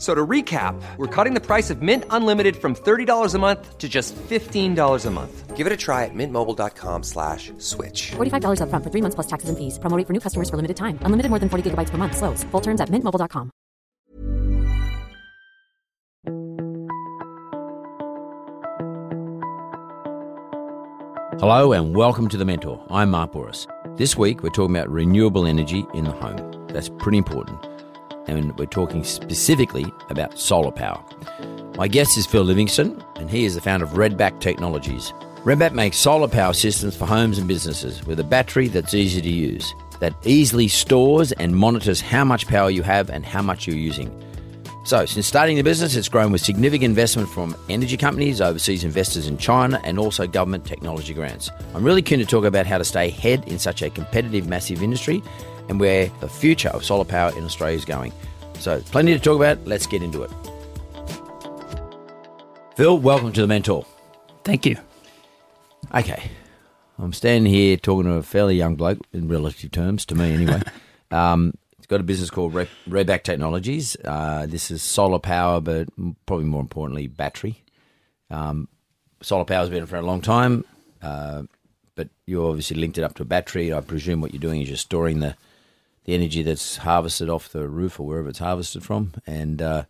So to recap, we're cutting the price of Mint Unlimited from $30 a month to just $15 a month. Give it a try at mintmobile.com slash switch. $45 upfront for three months plus taxes and fees. Promo rate for new customers for limited time. Unlimited more than 40 gigabytes per month. Slows. Full terms at mintmobile.com. Hello and welcome to The Mentor. I'm Mark Bouris. This week we're talking about renewable energy in the home. That's pretty important. And we're talking specifically about solar power. My guest is Phil Livingston, and he is the founder of Redback Technologies. Redback makes solar power systems for homes and businesses with a battery that's easy to use, that easily stores and monitors how much power you have and how much you're using. So, since starting the business, it's grown with significant investment from energy companies, overseas investors in China, and also government technology grants. I'm really keen to talk about how to stay ahead in such a competitive, massive industry and where the future of solar power in Australia is going. So, plenty to talk about. Let's get into it. Phil, welcome to the Mentor. Thank you. Okay. I'm standing here talking to a fairly young bloke, in relative terms, to me anyway. um, he's got a business called Red, Redback Technologies. Uh, this is solar power, but probably more importantly, battery. Um, solar power has been around for a long time, uh, but you obviously linked it up to a battery. I presume what you're doing is you're storing the, the energy that's harvested off the roof or wherever it's harvested from, and uh,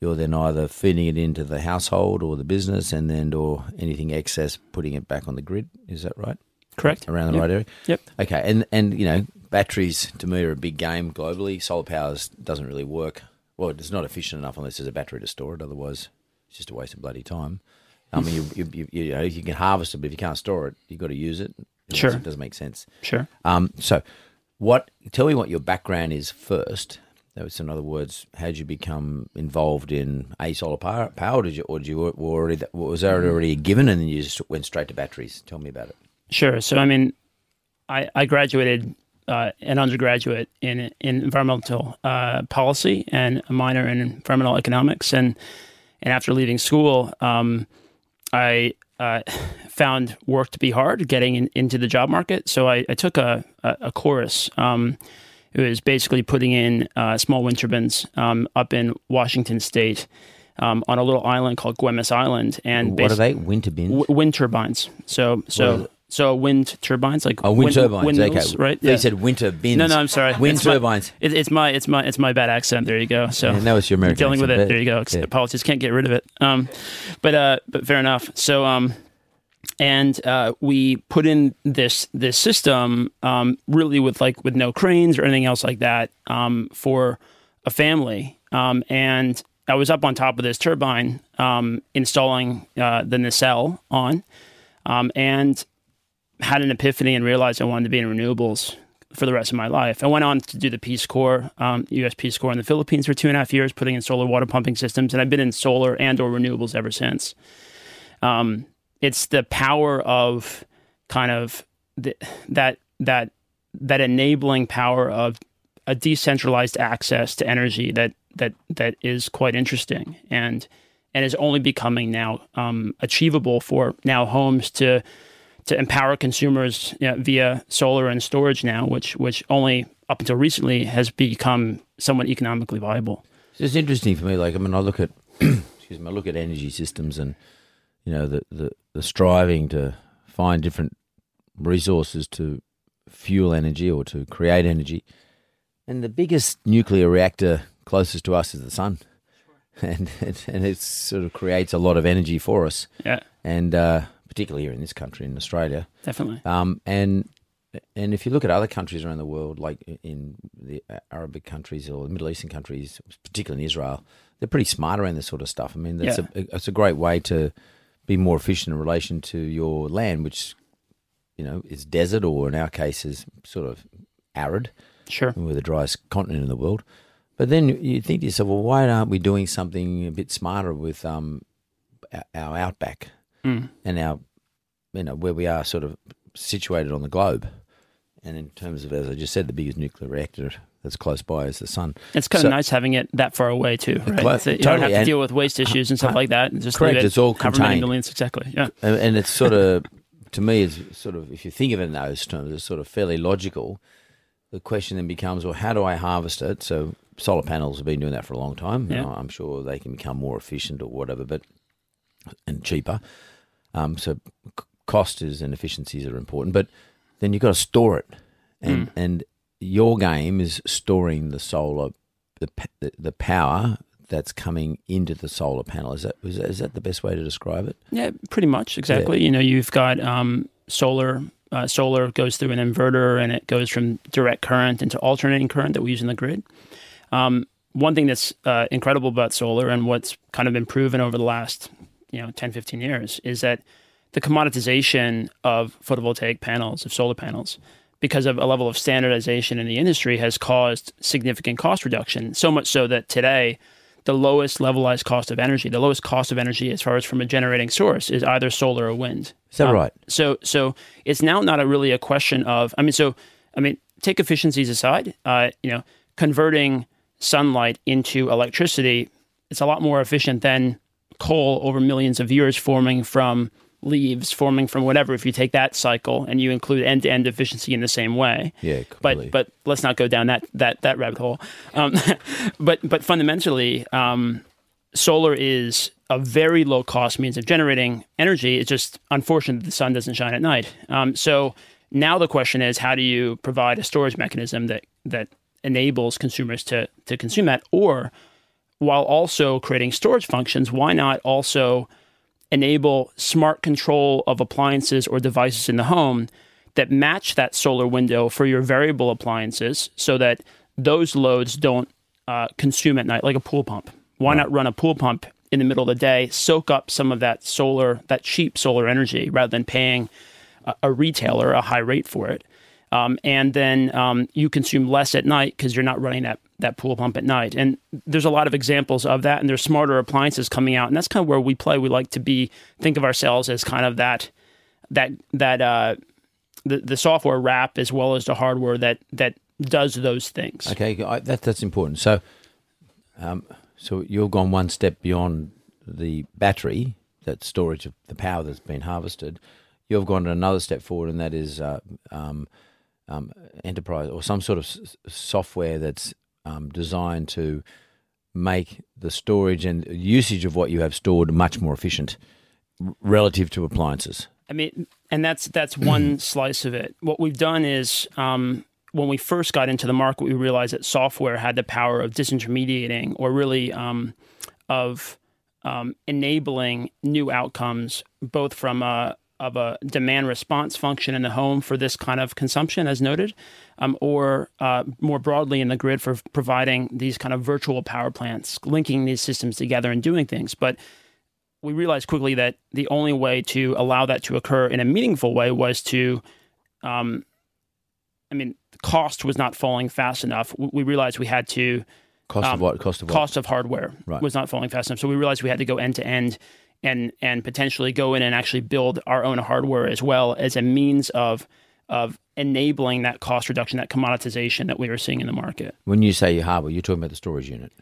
you're then either feeding it into the household or the business, and then or anything excess, putting it back on the grid. Is that right? Correct. Around the Yep. right area. Yep. Okay, and and you know, batteries to me are a big game globally. Solar power doesn't really work. Well, it's not efficient enough unless there's a battery to store it. Otherwise, it's just a waste of bloody time. I mean, you you, you, you know, you can harvest it, but if you can't store it, you've got to use it. It Sure. doesn't- doesn't make sense. Sure. Um, so, what? Tell me what your background is first. That was, in other words, how did you become involved in a solar power? Power? Did you, or did you were already was that already given, and then you just went straight to batteries? Tell me about it. Sure. So, I mean, I, I graduated uh, an undergraduate in in environmental uh, policy and a minor in environmental economics. And and after leaving school, um, I uh, found work to be hard getting in, into the job market. So I, I took a, a, a course. Um, it was basically putting in uh, small wind turbines um, up in Washington State um, on a little island called Guemes Island. And What are they? Winter bins. w- wind turbines. So is so so wind turbines like Oh, wind, turbines. windmills, okay, right? You said winter bins. no, no, I'm sorry. Wind It's my- turbines. it, it's my it's my it's my bad accent. There you go. So Yeah, that was your American dealing with it. There you go. yeah. Apologies, can't get rid of it. Um, but uh, but fair enough. So um, and uh, we put in this this system um, really with like with no cranes or anything else like that um, for a family. Um, and I was up on top of this turbine um, installing uh, the nacelle on, um, and had an epiphany and realized I wanted to be in renewables for the rest of my life. I went on to do the Peace Corps, um, U.S. Peace Corps in the Philippines for two and a half years, putting in solar water pumping systems, and I've been in solar and or renewables ever since. Um, it's the power of kind of the, that that that enabling power of a decentralized access to energy that that that is quite interesting and and is only becoming now um, achievable for now homes to to empower consumers you know, via solar and storage now, which which only up until recently has become somewhat economically viable. It's interesting for me. Like, I mean, I look at, excuse me, I look at energy systems and, you know, the, the, the striving to find different resources to fuel energy or to create energy. And the biggest nuclear reactor closest to us is the sun. And, it, and it sort of creates a lot of energy for us. Yeah, And uh, particularly here in this country, in Australia. definitely. Um, and and if you look at other countries around the world, like in the Arabic countries or the Middle Eastern countries, particularly in Israel, they're pretty smart around this sort of stuff. I mean, that's Yeah. a, it's a great way to be more efficient in relation to your land, which you know is desert or in our case is sort of arid. Sure. We're the driest continent in the world. But then you think to yourself, well, why aren't we doing something a bit smarter with um, our- our outback Mm. and our, you know, where we are sort of situated on the globe? And in terms of, as I just said, the biggest nuclear reactor that's close by is the sun. It's kind So- of nice having it that far away too, right? Clo- So you don't have to and- deal with waste issues and stuff like that. and Just Correct, it it's all contained. millions exactly. Yeah. And, and it's sort of, to me, it's sort of, if you think of it in those terms, it's sort of fairly logical. The question then becomes, well, how do I harvest it? So solar panels have been doing that for a long time. Yeah. I'm sure they can become more efficient or whatever, but and cheaper. Um, so c- cost is and efficiencies are important, but then you've got to store it, and and your game is storing the solar, the the, the power that's coming into the solar panel. Is that is that, is that the best way to describe it? Yeah, pretty much exactly. You know, you've got um, solar. Uh, solar goes through an inverter, and it goes from direct current into alternating current that we use in the grid. Um, one thing that's uh, incredible about solar, and what's kind of been proven over the last you know 10, 15 years, is that the commoditization of photovoltaic panels, of solar panels, because of a level of standardization in the industry, has caused significant cost reduction. So much so that today, the lowest levelized cost of energy, the lowest cost of energy as far as from a generating source, is either solar or wind. Is that Um, right? So, so it's now not a really a question of. I mean, so I mean, take efficiencies aside. Uh, you know, converting sunlight into electricity, it's a lot more efficient than coal over millions of years forming from leaves, forming from whatever. If you take that cycle and you include end-to-end efficiency in the same way, Yeah, completely. but but let's not go down that that that rabbit hole. Um, but but fundamentally, um, solar is a very low cost means of generating energy. It's just unfortunate that the sun doesn't shine at night. Um, so now the question is, how do you provide a storage mechanism that that enables consumers to to consume that, or while also creating storage functions, why not also enable smart control of appliances or devices in the home that match that solar window for your variable appliances so that those loads don't uh, consume at night, like a pool pump. Why not run a pool pump in the middle of the day, soak up some of that solar, that cheap solar energy, rather than paying a, a retailer a high rate for it? Um, and then um, you consume less at night because you're not running that that pool pump at night. And there's a lot of examples of that, and there's smarter appliances coming out, and that's kind of where we play. We like to be think of ourselves as kind of that that that uh, the the software wrap as well as the hardware that that does those things. Okay, I, that that's important. So, um, so you've gone one step beyond the battery, that storage of the power that's been harvested. You've gone another step forward, and that is uh, um, um, enterprise or some sort of s- software that's um, designed to make the storage and usage of what you have stored much more efficient relative to appliances. I mean, and that's that's one slice of it. What we've done is um, when we first got into the market, we realized that software had the power of disintermediating or really um, of um, enabling new outcomes, both from a of a demand response function in the home for this kind of consumption, as noted, um, or uh, more broadly in the grid for providing these kind of virtual power plants, linking these systems together and doing things. But we realized quickly that the only way to allow that to occur in a meaningful way was to, um, I mean, cost was not falling fast enough. We realized we had to Cost of Um, what? Cost of what? cost of hardware Right. was not falling fast enough. So we realized we had to go end to end and and potentially go in and actually build our own hardware as well as a means of of enabling that cost reduction, that commoditization that we were seeing in the market. When you say hardware, you're talking about the storage unit.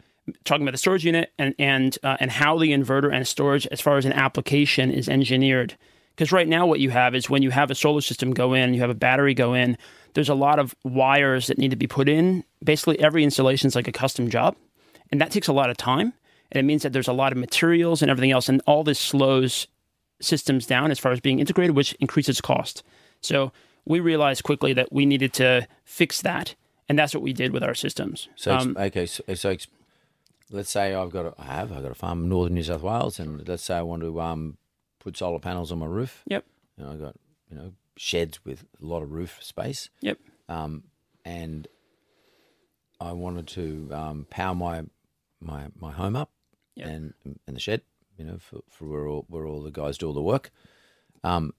Talking about the storage unit and and uh, and how the inverter and storage, as far as an application, is engineered. Because right now, what you have is when you have a solar system go in, you have a battery go in. There's a lot of wires that need to be put in. Basically, every installation is like a custom job, and that takes a lot of time. And it means that there's a lot of materials and everything else, and all this slows systems down as far as being integrated, which increases cost. So we realized quickly that we needed to fix that, and that's what we did with our systems. So Um, okay, so, so let's say I've got a, I have I've got a farm in northern New South Wales, and let's say I want to um, put solar panels on my roof. Yep. And I got you know sheds with a lot of roof space, Yep. and I wanted to um, power my my my home up Yep. and and the shed, you know, for, for where all where all the guys do all the work. Um,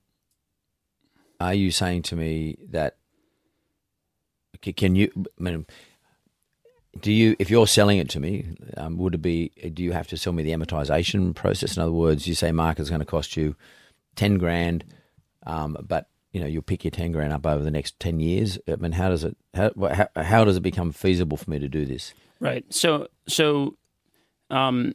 are you saying to me that can you? I mean, do you if you're selling it to me, um, would it be? Do you have to sell me the amortization process? In other words, you say mark is going to cost you ten grand, um, but you know you'll pick your ten grand up over the next ten years. I mean, how does it? How, how, how does it become feasible for me to do this? Right. So so um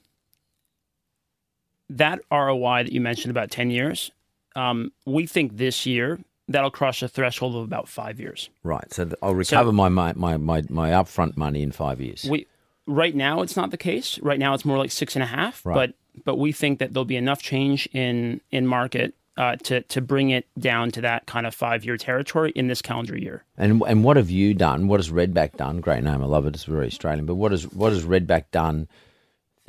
that ROI that you mentioned about 10 years, um, we think this year that'll cross a threshold of about five years. Right. So I'll recover my, my, my, my, my upfront money in five years. We right now it's not the case. Right now it's more like six and a half. Right. But but we think that there'll be enough change in in market uh, to to bring it down to that kind of five year territory in this calendar year. And and what have you done? What has Redback done? Great name, I love it. It's very Australian. But what has what has Redback done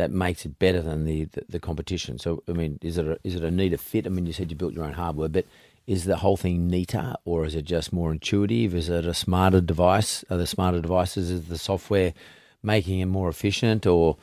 that makes it better than the, the, the competition? So I mean, is it a, is it a neater fit? I mean, you said you built your own hardware, but is the whole thing neater, or is it just more intuitive? Is it a smarter device? Are the smarter devices? Is the software making it more efficient? Or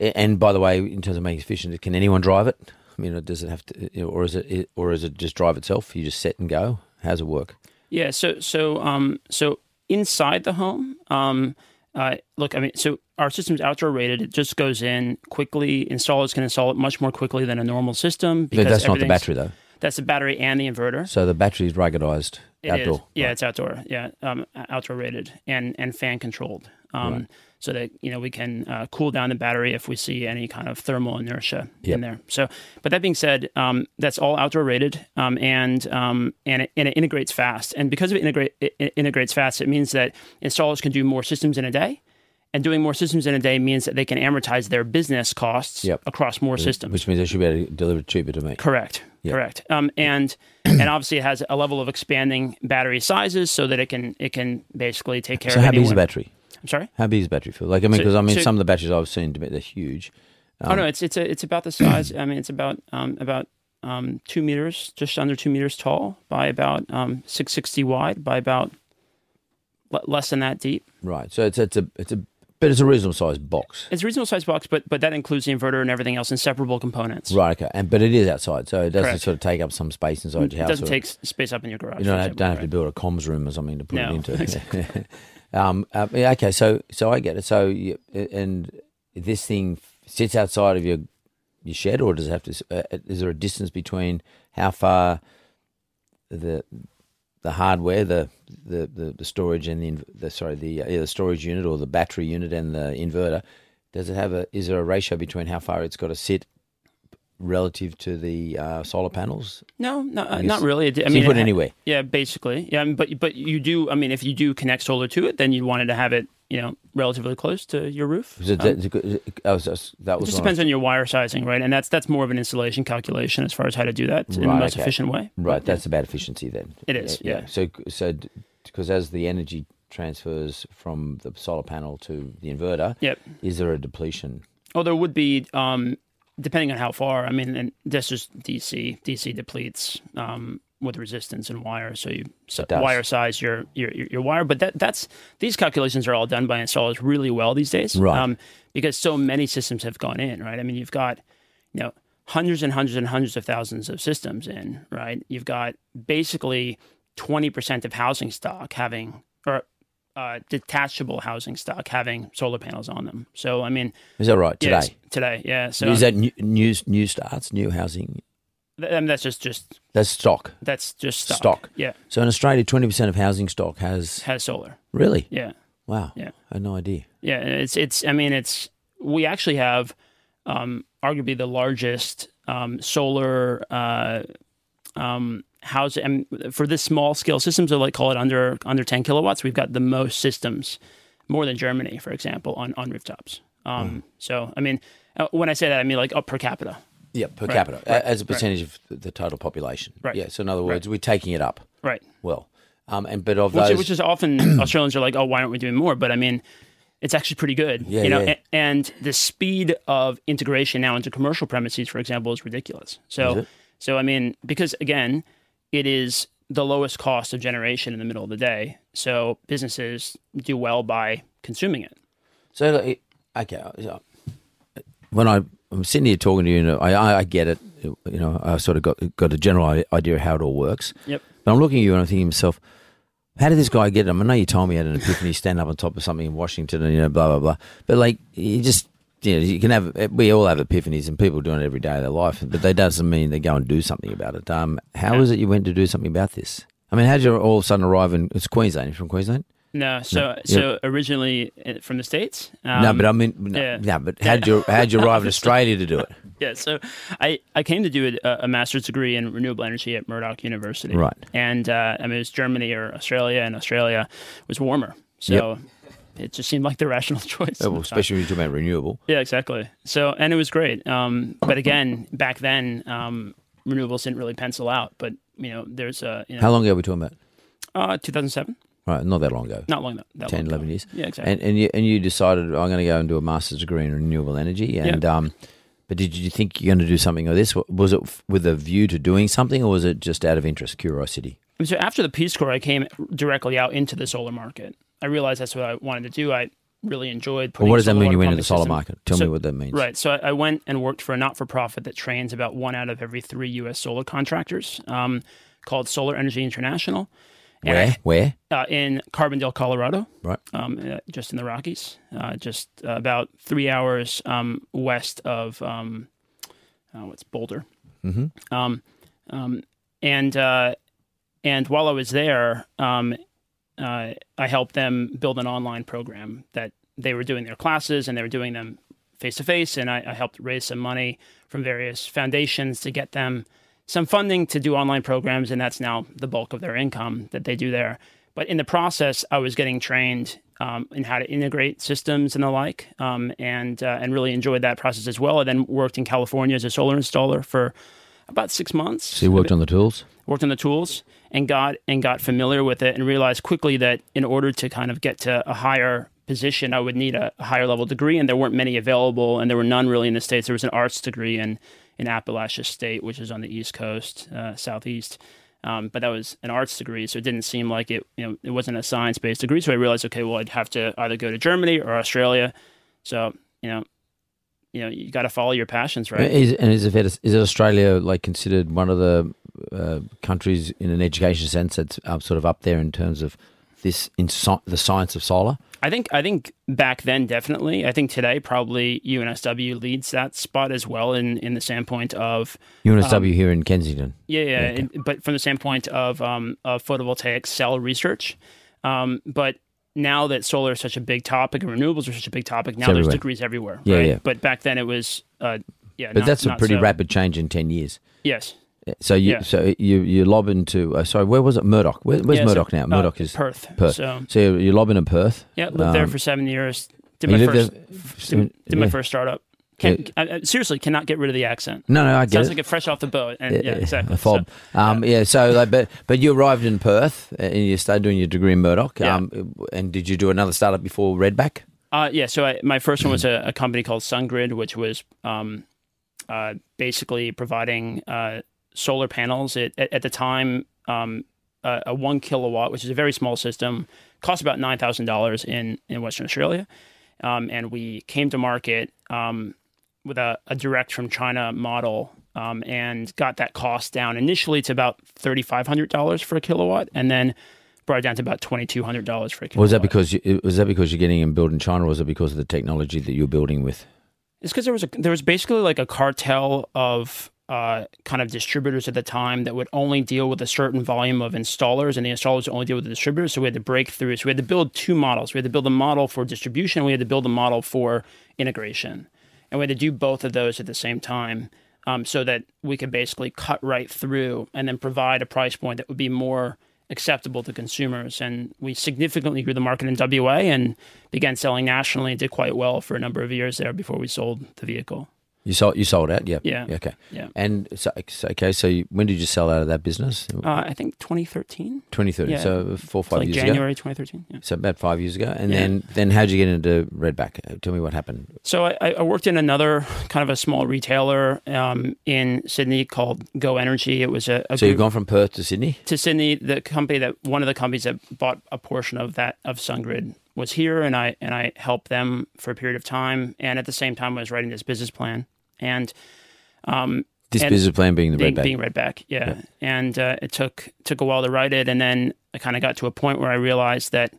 and by the way, in terms of making it efficient, can anyone drive it? I mean, does it have to, or is it, or is it just drive itself? You just set and go. How's it work? Yeah. So so um so inside the home, um, uh, look, I mean, so our system's outdoor rated. It just goes in quickly. Installers can install it much more quickly than a normal system. Because that's not the battery though. That's the battery and the inverter. So the battery is ruggedized It is. outdoor. Yeah, Right. it's outdoor. Yeah, um, outdoor rated and and fan controlled. Um, So that you know we can uh, cool down the battery if we see any kind of thermal inertia Yep. in there. So, but that being said, um, that's all outdoor rated, um, and um, and it, and it integrates fast. And because it integrate it, integrates fast, it means that installers can do more systems in a day. And doing more systems in a day means that they can amortize their business costs Yep. across more systems. Which means they should be able to deliver cheaper to me. Correct. Yeah. Correct. Um, and and obviously it has a level of expanding battery sizes so that it can it can basically take care So of how big is the battery? I'm sorry. How big is battery Phil? Like I mean, So- because I mean, so- some of the batteries I've seen, they're huge. oh no, it's it's a, it's about the size. I mean, it's about um, about um, two meters, just under two meters tall, by about um, six sixty wide, by about le- less than that deep. Right. So it's it's a it's a but it's a reasonable sized box. It's a reasonable size box, but but that includes the inverter and everything else, inseparable components. Right. Okay. And but it is outside, so it doesn't Correct. sort of take up some space inside your house. It doesn't or- take space up in your garage. You don't have, example, don't have to build a comms room or something to put No, it into. exactly. um, uh, okay, so so I get it. So you, and this thing sits outside of your your shed, or does it have to? Uh, is there a distance between how far the the hardware, the the, the, the storage and the, the sorry the uh, the storage unit or the battery unit and the inverter? Does it have a? Is there a ratio between how far it's got to sit relative to the uh, solar panels? No, no, uh, not really. I mean, you put it anywhere. Yeah, basically. Yeah, but but you do. I mean, if you do connect solar to it, then you wanted to have it, you know, relatively close to your roof. It, Um, that was, that it was just depends on your wire sizing, right? And that's that's more of an installation calculation as far as how to do that in the most okay. efficient way. Right, But, that's about efficiency then. It is, yeah. So, so because as the energy transfers from the solar panel to the inverter, Yep. is there a depletion? Oh, there would be, um, depending on how far. I mean, and this is DC. DC depletes um, with resistance and wire, so you so wire size your, your your wire. But that that's these calculations are all done by installers really well these days, Right. Um, because so many systems have gone in, right? I mean, you've got you know hundreds and hundreds and hundreds of thousands of systems in, right? You've got basically twenty percent of housing stock having or uh, detachable housing stock having solar panels on them. So I mean, Is that right today? Yes, today, yeah. So is that new, new new starts, new housing? th- um, that's just just That's stock. that's just stock. Stock. Yeah, So in Australia, twenty percent of housing stock has has solar. really. Yeah, Wow. Yeah. I had no idea. yeah. It's it's. I mean, it's we actually have um, arguably the largest um, solar uh, um, housing. And for this small scale systems, they like call it under under ten kilowatts. We've got the most systems, more than Germany, for example, on on rooftops. Um, Hmm. So I mean, uh, when I say that, I mean like up per capita. Yeah, per Right, capita right, as a right. percentage of the total population. Right. Yeah. So in other words, we're taking it up. Right. Well, um, and but of which, those, which is often Australians are like, oh, why aren't we doing more? But I mean, it's actually pretty good. Yeah, you know, yeah. and the speed of integration now into commercial premises, for example, is ridiculous. Is So, it? so I mean, because again, it is the lowest cost of generation in the middle of the day. So businesses do well by consuming it. So, okay, when I, I'm sitting here talking to you, you know, I, I, get it. You know, I sort of got got a general idea of how it all works. Yep. But I'm looking at you and I'm thinking to myself, how did this guy get it? I, mean, I know you told me he had an epiphany, stand up on top of something in Washington, and you know, blah blah blah. But like, you just, you know, you can have. We all have epiphanies, and people doing it every day of their life. But that doesn't mean they go and do something about it. Um, how is it you went to do something about this? I mean, how did you all of a sudden arrive in? It's Queensland. You're from Queensland. No, so so originally uh, from the states. no, um, but I mean, no, yeah. no, but how did you how did you arrive in Australia to do it? Yeah, so I, I came to do a, a master's degree in renewable energy at Murdoch University. Right. And uh, I mean, it was Germany or Australia, and Australia was warmer. So it just seemed like the rational choice. Oh, well, especially when you're talking about renewable. Yeah, exactly. So, and it was great. Um, but again, back then, um, renewables didn't really pencil out. But, you know, there's a, you know, How long ago are we talking about? uh, 2007? Right, not that long ago. Not long, that, that 10, long 11 ago. years. Yeah, exactly. And and you and you decided I'm going to go and do a master's degree in renewable energy. And um, but did you think you're going to do something like this? Was it with a view to doing something, or was it just out of interest, curiosity? So after the Peace Corps, I came directly out into the solar market. I realized that's what I wanted to do. I really enjoyed Putting Well, what does that mean? You went into the solar system- market. Tell So- me what that means. Right. So I, I went and worked for a not-for-profit that trains about one out of every three U.S. solar contractors, um, called Solar Energy International. And Where? Where? uh, in Carbondale, Colorado, Right. um, uh, just in the Rockies, uh, just uh, about three hours um, west of um, uh, what's Boulder. Mm-hmm. Um, um, and uh, and while I was there, um, uh, I helped them build an online program that they were doing their classes and they were doing them face to face, and I, I helped raise some money from various foundations to get them some funding to do online programs, and that's now the bulk of their income that they do there. But in the process, I was getting trained um, in how to integrate systems and the like, um, and uh, and really enjoyed that process as well. I then worked in California as a solar installer for about six months. So you worked on the tools. worked on the tools and got and got familiar with it, and realized quickly that in order to kind of get to a higher position, I would need a, a higher level degree, and there weren't many available, and there were none really in the states. There was an arts degree in in Appalachia State, which is on the East Coast, uh, Southeast. Um, but that was an arts degree, so it didn't seem like it. You know, it wasn't a science based degree. So I realized, okay, well, I'd have to either go to Germany or Australia. So you know, you know, you got to follow your passions, right? Is, and is it, is Australia like considered one of the uh, countries in an education sense that's uh, sort of up there in terms of this in sci- the science of solar? I think I think back then definitely. I think today probably UNSW leads that spot as well in in the standpoint of UNSW Um, here in Kensington. yeah, yeah, it- but from the standpoint of um, of photovoltaic cell research. Um, but now that solar is such a big topic and renewables are such a big topic, now there's degrees everywhere. Yeah, right? yeah. But back then it was uh, yeah. But not- that's a pretty so. rapid change in ten years. Yes. So you Yeah. so you you lob into uh, sorry where was it Murdoch? Where, where's Yeah, so, Murdoch now? uh, Murdoch is Perth. Perth. So So you you lob in Perth. yeah, lived there Um, for seven years. Did my first there- did, did my first startup. Can, I, I, seriously, cannot get rid of the accent. No, no, I get Sounds it. like a fresh off the boat. And yeah, exactly. A fob. So, um, yeah. So, like, but but you arrived in Perth uh, and you started doing your degree in Murdoch. Yeah. Um, and did you do another startup before Redback? Uh, yeah, so I, my first one was a, a company called SunGrid, which was um, uh, basically providing uh, solar panels. It, at, at the time, um, a, a one kilowatt, which is a very small system, cost about nine thousand dollars in in Western Australia, um, and we came to market um, with a, a direct from China model. Um, and got that cost down initially to about thirty five hundred dollars for a kilowatt, and then brought it down to about twenty two hundred dollars for a kilowatt. Was that because you, was that because you're getting them built in China, or was it because of the technology that you're building with? It's because there was a there was basically like a cartel of uh, kind of distributors at the time that would only deal with a certain volume of installers, and the installers would only deal with the distributors. So we had to break through. So we had to build two models. We had to build a model for distribution. We had to build a model for integration, and we had to do both of those at the same time, um, so that we could basically cut right through and then provide a price point that would be more acceptable to consumers. And we significantly grew the market in WA and began selling nationally. And did quite well for a number of years there before we sold the vehicle. You sold. You sold out. Yeah. Yeah. Okay. Yeah. And so, okay. So you, when did you sell out of that business? Uh, I think 2013. 2013. yeah. So four or five like years January ago. 2013. Yeah. So about five years ago. And Yeah. then then how'd you get into Redback? Uh, Tell me what happened. So I, I worked in another kind of a small retailer um, in Sydney called Go Energy. It was a, a So you've gone from Perth to Sydney. to Sydney. The company that one of the companies that bought a portion of that of SunGrid was here, and I and I helped them for a period of time. And at the same time, I was writing this business plan and This And business plan being the being, Redback. being Redback. Yeah, and uh, it took took a while to write it, and then I kind of got to a point where I realized that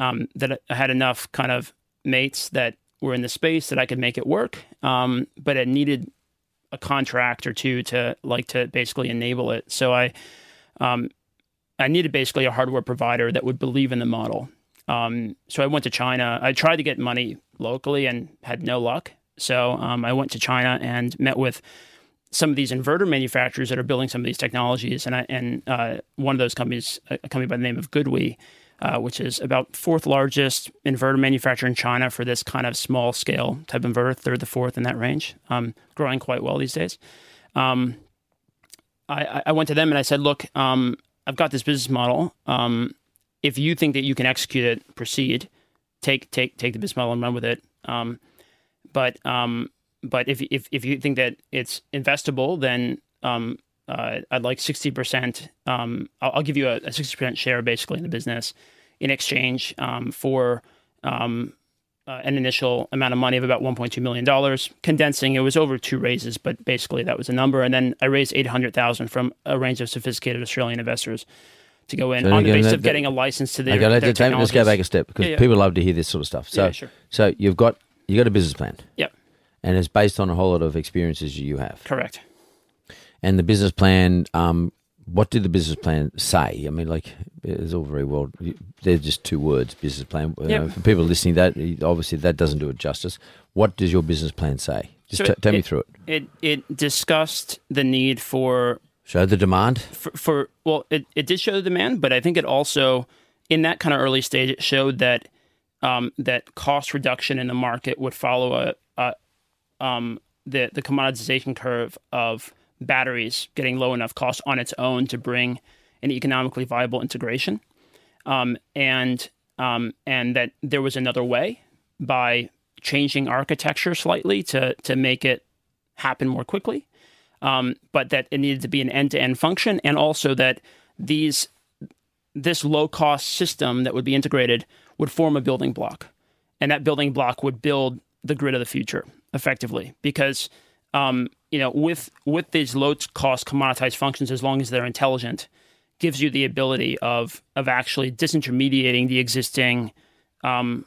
um, that I had enough kind of mates that were in the space that I could make it work, um, but it needed a contract or two to like to basically enable it. So I um, I needed basically a hardware provider that would believe in the model. Um, so I went to China. I tried to get money locally and had no luck. So um, I went to China and met with some of these inverter manufacturers that are building some of these technologies, and I, and uh, one of those companies, a company by the name of Goodwe, uh, which is about fourth largest inverter manufacturer in China for this kind of small scale type inverter, third to fourth in that range, um, growing quite well these days. Um, I, I went to them and I said, look, um, I've got this business model. If you think that you can execute it, proceed. Take take take the model and run with it. Um, but um, but if if if you think that it's investable, then um, uh, I'd like sixty percent. Um, I'll, I'll give you a sixty percent share, basically, in the business, in exchange um, for um, uh, an initial amount of money of about one point two million dollars. Condensing, it was over two raises, but basically that was a number. And then I raised eight hundred thousand from a range of sophisticated Australian investors to go in So on the basis of getting a license to their, Okay, let's, their let's, go back a step because Yeah, yeah. people love to hear this sort of stuff. So, Yeah, sure. so you've got you got a business plan, Yep, and it's based on a whole lot of experiences you have. correct. And the business plan, um, what did the business plan say? I mean, like it's all very well. They're just two words, business plan. You know, for people listening, that obviously that doesn't do it justice. What does your business plan say? Just So t- it- tell me it- through it. It it discussed the need for Show the demand. for, for well, it, it did show the demand, but I think it also, in that kind of early stage, it showed that um, that cost reduction in the market would follow a, a um, the the commoditization curve of batteries getting low enough cost on its own to bring an economically viable integration, um, and um, and that there was another way by changing architecture slightly to to make it happen more quickly um, but that it needed to be an end-to-end function, and also that these this low-cost system that would be integrated would form a building block, and that building block would build the grid of the future effectively. Because um, you know, with with these low-cost commoditized functions, as long as they're intelligent, gives you the ability of of actually disintermediating the existing um,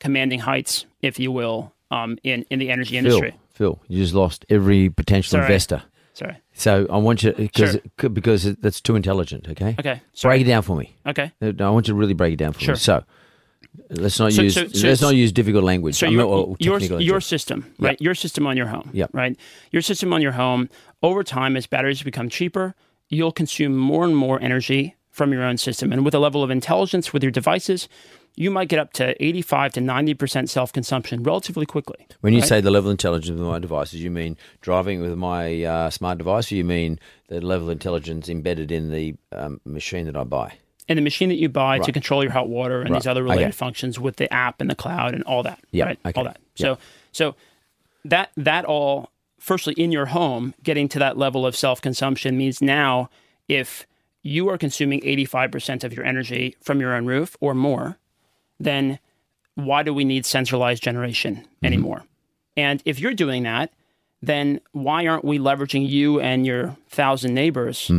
commanding heights, if you will, um, in in the energy industry. Phil, Phil, you just lost every potential Sorry. investor. Sorry. So I want you because Sure. because that's too intelligent. Okay. Okay. Sorry. Break it down for me. Okay. I want you to really break it down for Sure. me. So let's not So- use so- so- let's not use difficult language. So your, your, your system, right? Your system on your home, Yep. right? Your system on your home, over time, as batteries become cheaper, you'll consume more and more energy from your own system. And with a level of intelligence with your devices, you might get up to 85 to 90% self consumption relatively quickly. When you right? say the level of intelligence of my devices, you mean driving with my uh, smart device, or you mean the level of intelligence embedded in the um, machine that I buy? and the machine that you buy to control your hot water and these other related Okay. functions with the app and the cloud and all that. Yeah. Right. Okay. All that. Yeah. So so that that all firstly in your home, getting to that level of self consumption means now if you are consuming 85% of your energy from your own roof or more, then why do we need centralized generation anymore? And if you're doing that, then why aren't we leveraging you and your thousand neighbors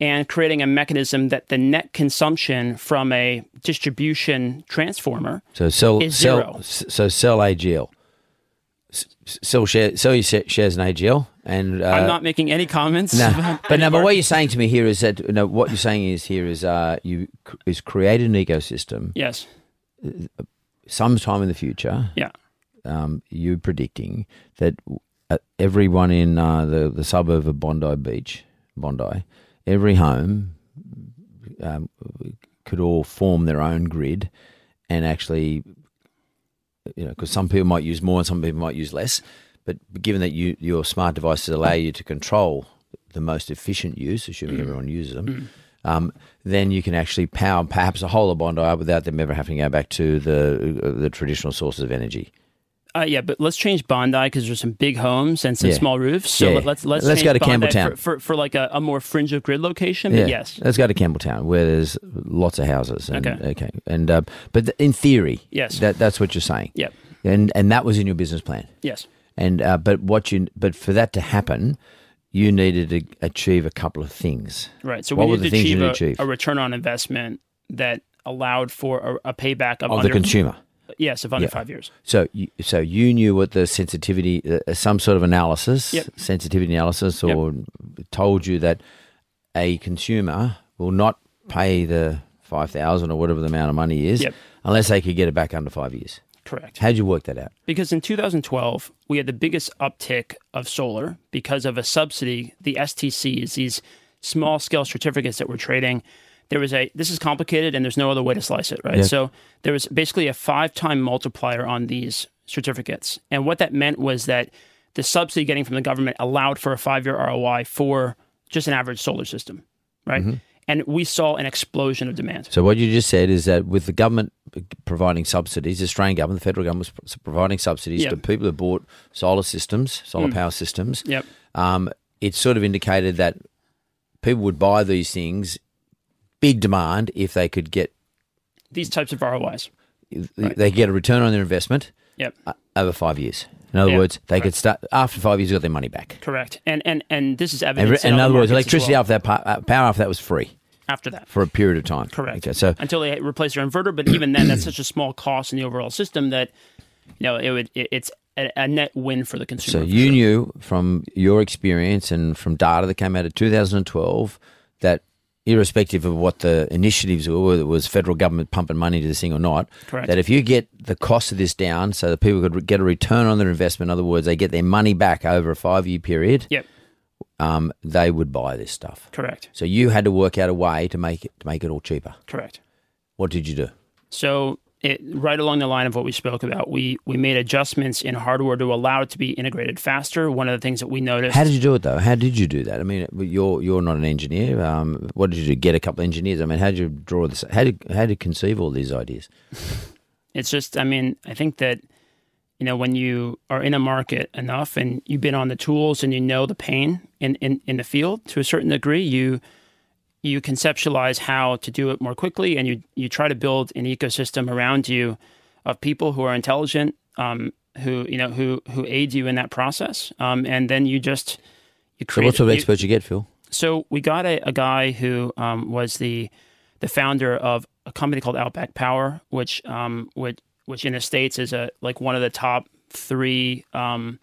and creating a mechanism that the net consumption from a distribution transformer So sell Is sell zero. s- so sell AGL. S- Sell share sell your shares in AGL and uh, I'm not making any comments. No, but no. But what you're saying to me here is that no. What you're saying is here is uh, you is create an ecosystem. yes, Sometime in the future, yeah, um, you predicting that uh, everyone in uh, the the suburb of Bondi Beach, Bondi, every home um, could all form their own grid, and actually, you know, because some people might use more and some people might use less, but given that you your smart devices allow you to control the most efficient use, assuming everyone uses them, um, then you can actually power perhaps a whole of Bondi without them ever having to go back to the uh, the traditional sources of energy. Uh, yeah, but let's change Bondi because there's some big homes and some Yeah. small roofs. So Yeah. let- let's let's Let's go to Bondi Campbelltown. for, for, for like a, a more fringe of grid location. But yes, let's go to Campbelltown where there's lots of houses. And, Okay. okay, and uh, but th- in theory, Yes. that that's what you're saying. Yep. and and that was in your business plan. yes, And uh, but what you but for that to happen, you needed to achieve a couple of things. right. So What we were the to things you achieve, need a, to achieve? a return on investment that allowed for a, a payback of, of under the consumer. yes of under Yeah. five years. So you, so you knew what the sensitivity, uh, some sort of analysis, Yep. sensitivity analysis, or told you that a consumer will not pay the five thousand or whatever the amount of money is Yep. unless they could get it back under five years. Correct. How'd you work that out? Because in 2012, we had the biggest uptick of solar because of a subsidy, the STCs, these small scale certificates that we're trading. There was a, this is complicated and there's no other way to slice it, right? Yeah. So there was basically a five time multiplier on these certificates. And what that meant was that the subsidy getting from the government allowed for a five year ROI for just an average solar system, right? Mm-hmm. And we saw an explosion of demand. So what you just said is that with the government providing subsidies, the Australian government, the federal government was providing subsidies Yep. to people who bought solar systems, solar power systems. Yep. Um, it sort of indicated that people would buy these things, big demand if they could get These types of ROIs. they could get a return on their investment Yep. uh, over five years. In other Yeah, words, they could start after five years, got their money back. Correct. And and and this is And, evidence. in other words, electricity well. after that uh, power after that was free after that. for a period of time. Correct. Okay, so until they replace their inverter, but even then, that's such a small cost in the overall system that you know it would it, it's a, a net win for the consumer. So you sure. knew from your experience and from data that came out of 2012 that irrespective of what the initiatives were, whether it was federal government pumping money to this thing or not, Correct. that if you get the cost of this down so that people could get a return on their investment, in other words, they get their money back over a five year period, Yep. um, they would buy this stuff. Correct. So you had to work out a way to make it to make it all cheaper. Correct. What did you do? So it, right along the line of what we spoke about, we we made adjustments in hardware to allow it to be integrated faster. One of the things that we noticed. How did you do it though? How did you do that? I mean, you're you're not an engineer. Um, what did you do? Get a couple of engineers? I mean, how did you draw this? How did how did you conceive all these ideas? It's just, I mean, I think that, you know, when you are in a market enough and you've been on the tools and you know the pain in, in, in the field to a certain degree, you you conceptualize how to do it more quickly and you you try to build an ecosystem around you of people who are intelligent, um, who you know who who aid you in that process, um, and then you just you create So, what sort of experts you get, Phil? so we got a, a guy who um, was the the founder of a company called Outback Power, which um, which which in the states is a like one of the top three um,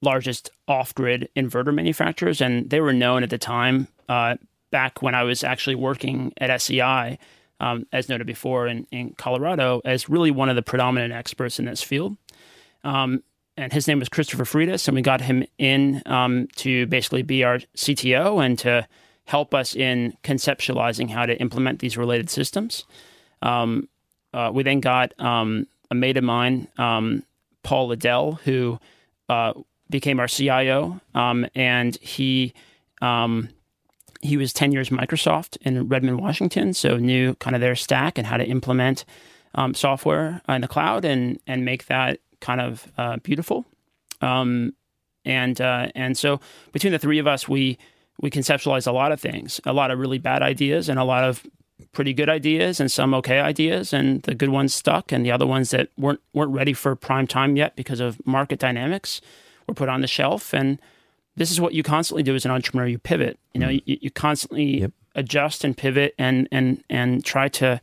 largest off grid inverter manufacturers, and they were known at the time uh, back when I was actually working at SEI, um, as noted before in, in Colorado, as really one of the predominant experts in this field Um, and his name was Christopher Freitas, and we got him in um, to basically be our CTO and to help us in conceptualizing how to implement these related systems. Um, uh, we then got um, a mate of mine, um, Paul Liddell, who uh, became our CIO, um, and he um, he was ten years Microsoft in Redmond, Washington, so knew kind of their stack and how to implement um, software in the cloud and and make that kind of uh, beautiful. Um, and uh, and so between the three of us, we we conceptualized a lot of things, a lot of really bad ideas, and a lot of pretty good ideas, and some okay ideas, and the good ones stuck, and the other ones that weren't weren't ready for prime time yet because of market dynamics were put on the shelf. And this is what you constantly do as an entrepreneur. You pivot. You know, you, you constantly Yep. adjust and pivot and and and try to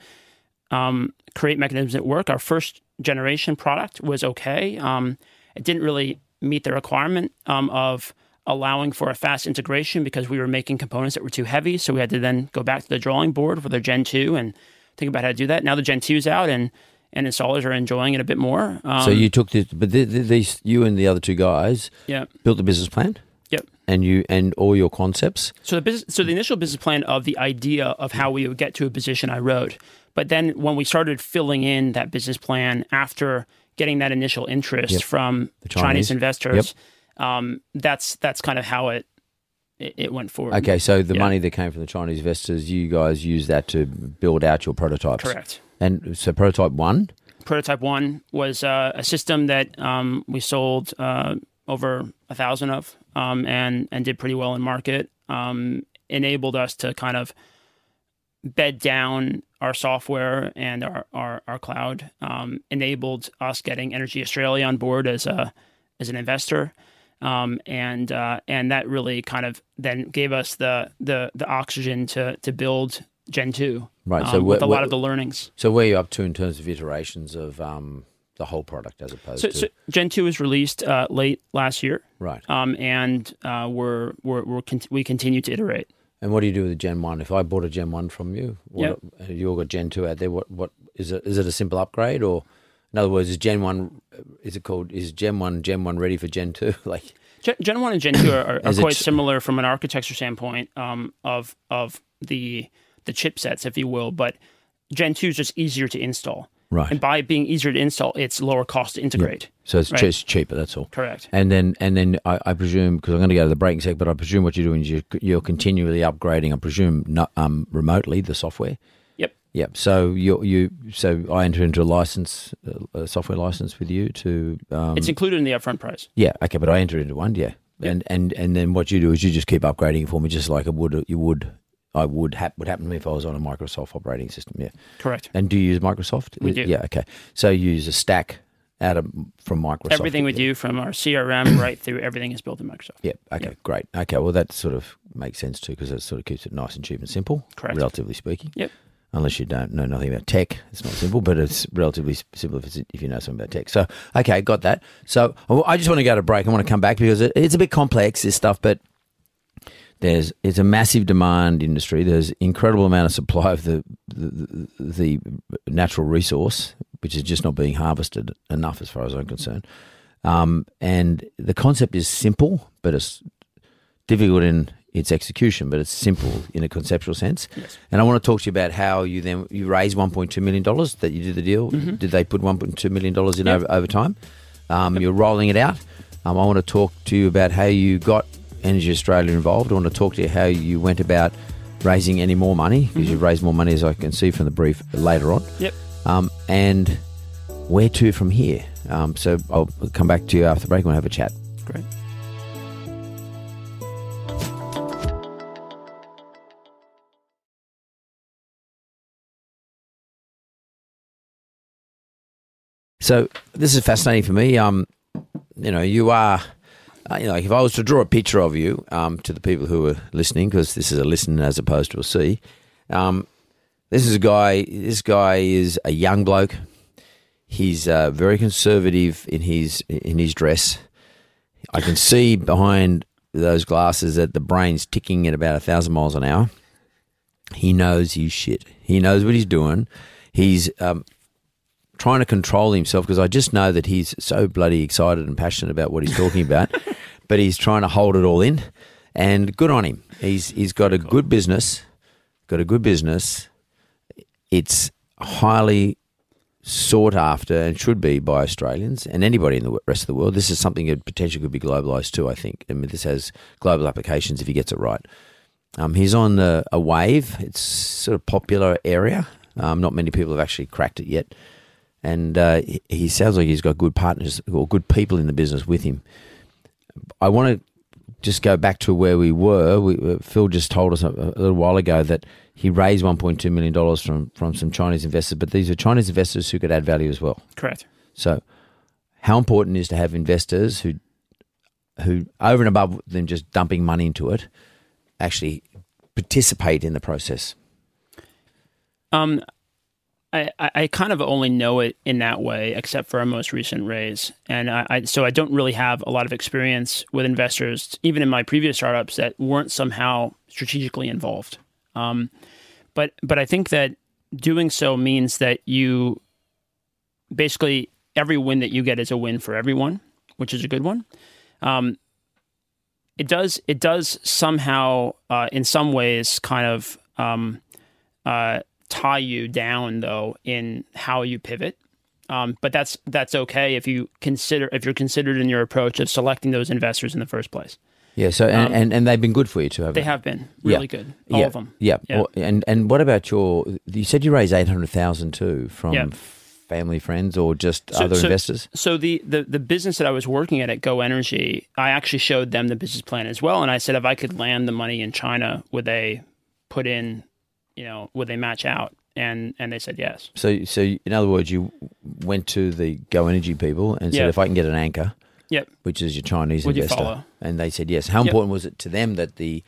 um, create mechanisms that work. Our first generation product was okay. Um, it didn't really meet the requirement um, of allowing for a fast integration because we were making components that were too heavy. So we had to then go back to the drawing board for the Gen 2 and think about how to do that. Now the Gen 2 is out and, and installers are enjoying it a bit more. Um, so you took this, but th- th- these you and the other two guys yeah. built the business plan, Yep. and you and all your concepts. So the business, so the initial business plan of the idea of how we would get to a position I wrote, but then when we started filling in that business plan after getting that initial interest Yep. from Chinese. Chinese, investors. Um, that's that's kind of how it it, it went forward. Okay, so the Yeah. money that came from the Chinese investors, you guys used that to build out your prototypes. Correct. And so prototype one, Prototype one was uh, a system that um, we sold uh, over a thousand of, um, and and did pretty well in market. Um, enabled us to kind of bed down our software and our our, our cloud. Um, enabled us getting Energy Australia on board as a as an investor. Um, and uh, and that really kind of then gave us the the the oxygen to to build Gen two, Right, Um, so with a lot of the learnings. so where are you up to in terms of iterations of um, the whole product as opposed So, to so Gen two was released uh, late last year, right? um, and uh, we're we're, we're con- we continue to iterate. And what do you do with the Gen One? If I bought a Gen One from you, what, you all got Gen Two out there. What what is it? Is it a simple upgrade, or in other words, is Gen One? Is it called? Is Gen One Gen One ready for Gen Two? like Gen, Gen one and Gen two are, are, are quite ch- similar from an architecture standpoint um, of of the the chipsets, if you will, but Gen two is just easier to install. Right. And by being easier to install, it's lower cost to integrate. so, it's Right. just cheaper. That's all. Correct. And then, and then I, I presume because I'm going to go to the breaking sec, but I presume what you're doing is you're, you're continually upgrading. I presume not, um, remotely the software. Yep. Yep. So you you so I enter into a license, a software license with you to. Um, It's included in the upfront price. yeah. Okay, but I enter into one. Yeah. And and and then what you do is you just keep upgrading it for me, just like it would you would I would hap- would happen to me if I was on a Microsoft operating system. Yeah. Correct. And do you use Microsoft? We do. Yeah. Okay. So you use a stack out of from Microsoft. Everything we do from our CRM right through everything is built in Microsoft. Yep. Okay. Yep. Great. Okay. Well, that sort of makes sense too because it sort of keeps it nice and cheap and simple. Correct. Relatively speaking. Yep. Unless you don't know nothing about tech, it's not simple, but it's relatively simple if, it's, if you know something about tech. So, okay, got that. So, I- I just want to go to break. I want to come back because it, it's a bit complex this stuff, but there's it's a massive demand industry. There's incredible amount of supply of the the, the natural resource, which is just not being harvested enough, as far as I'm concerned. Um, and the concept is simple, but it's difficult in its execution, but it's simple in a conceptual sense. And I want to talk to you about how you then you raised 1.2 million dollars that you did the deal. Did they put 1.2 million dollars in Yep. over, over time? Um, You're rolling it out. Um, I want to talk to you about how you got Energy Australia involved. I want to talk to you how you went about raising any more money because you've raised more money, as I can see from the brief later on. Yep. Um, and where to from here? Um, so I'll come back to you after the break and we'll have a chat. Great. So this is fascinating for me. Um, you know, you are, uh, you know, if I was to draw a picture of you um, to the people who are listening, because this is a listen as opposed to a see. Um, this is a guy. This guy is a young bloke. He's uh, very conservative in his in his dress. I can see behind those glasses that the brain's ticking at about a thousand miles an hour. He knows his shit. He knows what he's doing. He's um, trying to control himself because I just know that he's so bloody excited and passionate about what he's talking about, but he's trying to hold it all in. And good on him. He's he's got a good business, got a good business. It's highly sought after and should be by Australians and anybody in the rest of the world. This is something that potentially could be globalized too. I think. I mean, this has global applications if he gets it right. Um, he's on the, a wave. It's sort of popular area. Um, not many people have actually cracked it yet, and uh, he, sounds like he's got good partners or good people in the business with him. I want to just go back to where we were. We, uh, Phil just told us a, a little while ago that he raised 1.2 million dollars from from some Chinese investors, but these are Chinese investors who could add value as well. Correct. So, how important is to have investors who, who over and above them just dumping money into it, actually participate in the process? Um, I, I kind of only know it in that way, except for our most recent raise, and I, I so I don't really have a lot of experience with investors, even in my previous startups that weren't somehow strategically involved. Um, but but I think that doing so means that you basically every win that you get is a win for everyone, which is a good one. Um, it does it does somehow uh, in some ways kind of um, uh, tie you down though in how you pivot Um, but that's that's okay if you consider if you're considered in your approach of selecting those investors in the first place. Yeah. So and, and, and they've been good for you too. Haven't They have been really good, all yeah. of them. Yeah. Yeah. And and what about your? You said you raised eight hundred thousand too from Yeah. family, friends, or just So- other so- investors. So the, the the business that I was working at at Go Energy, I actually showed them the business plan as well, and I said if I could land the money in China, would they put in, you know, would they match out? And and they said yes. So so in other words, you went to the Go Energy people and said, Yeah. if I can get an anchor, Yep. which is your Chinese Would you investor, follow? and they said yes. How Yep. important was it to them that the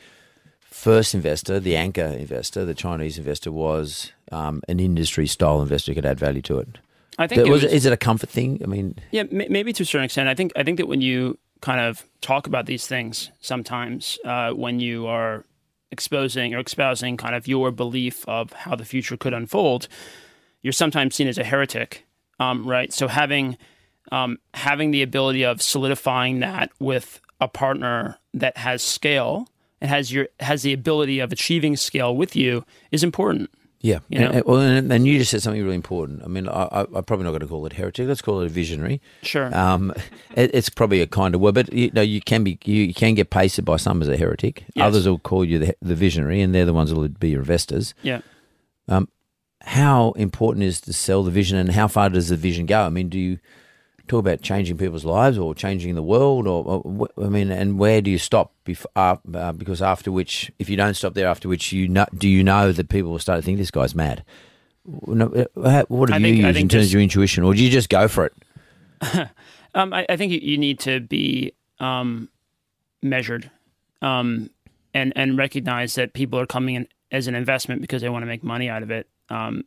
first investor, the anchor investor, the Chinese investor, was um, an industry style investor who could add value to it? I think it was, is it a comfort thing? I mean, Yeah, m- maybe to a certain extent. I think I think that when you kind of talk about these things, sometimes uh, when you are exposing or espousing kind of your belief of how the future could unfold, you're sometimes seen as a heretic, um, right? So having um, having the ability of solidifying that with a partner that has scale and has your has the ability of achieving scale with you is important. Yeah, You know? and, well, and, and you just said something really important. I mean, I, I, I'm probably not going to call it heretic. Let's call it a visionary. Sure. Um, it, it's probably a kind of word, but you know, you can be you can get pasted by some as a heretic. Yes. Others will call you the, the visionary, and they're the ones that will be your investors. yeah. Um, How important is to sell the vision, and how far does the vision go? I mean, do you talk about changing people's lives or changing the world, or, or I mean, and where do you stop? Before, uh, uh, because after which, if you don't stop there, after which you know, do you know that people will start to think this guy's mad? Uh, What I have you used in terms of your intuition, or do you just go for it? Um, I, I think you, you need to be um, measured um, and and recognize that people are coming in as an investment because they want to make money out of it. Um,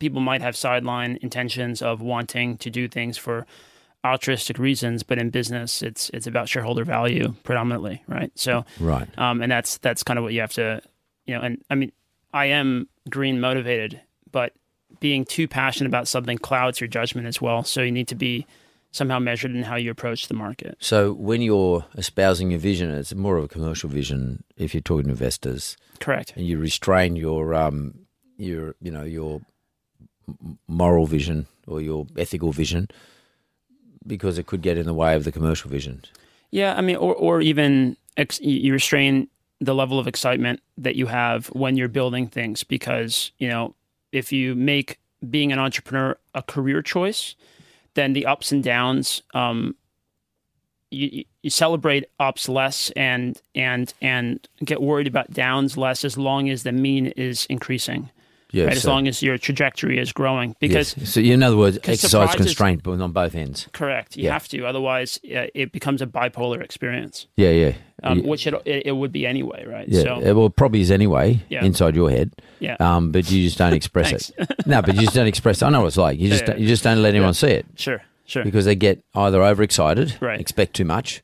people might have sideline intentions of wanting to do things for altruistic reasons, but in business, it's it's about shareholder value predominantly, right? So, Right. um, and that's that's kind of what you have to, you know. And I mean, I am green motivated, but being too passionate about something clouds your judgment as well. So you need to be somehow measured in how you approach the market. So when you're espousing your vision, it's more of a commercial vision. If you're talking to investors, Correct. and you restrain your um your you know your moral vision or your ethical vision because it could get in the way of the commercial vision. Yeah, I mean, or or even ex- you restrain the level of excitement that you have when you're building things because you know if you make being an entrepreneur a career choice, then the ups and downs. Um, you, you- you celebrate ups less and and and get worried about downs less as long as the mean is increasing. Yeah, right? As long as your trajectory is growing, because yes. so in other words, exercise constraint, but on both ends. correct, you Yeah. have to. Otherwise, uh, it becomes a bipolar experience. Yeah, yeah, um, yeah. which it, it, would be anyway, right? yeah. So, well, it probably is anyway Yeah. inside your head. yeah, Um, but you just don't express it. No, but you just don't express. It. I know what it's like. You just you just don't let anyone see it. sure, sure. because they get either overexcited, Right. expect too much,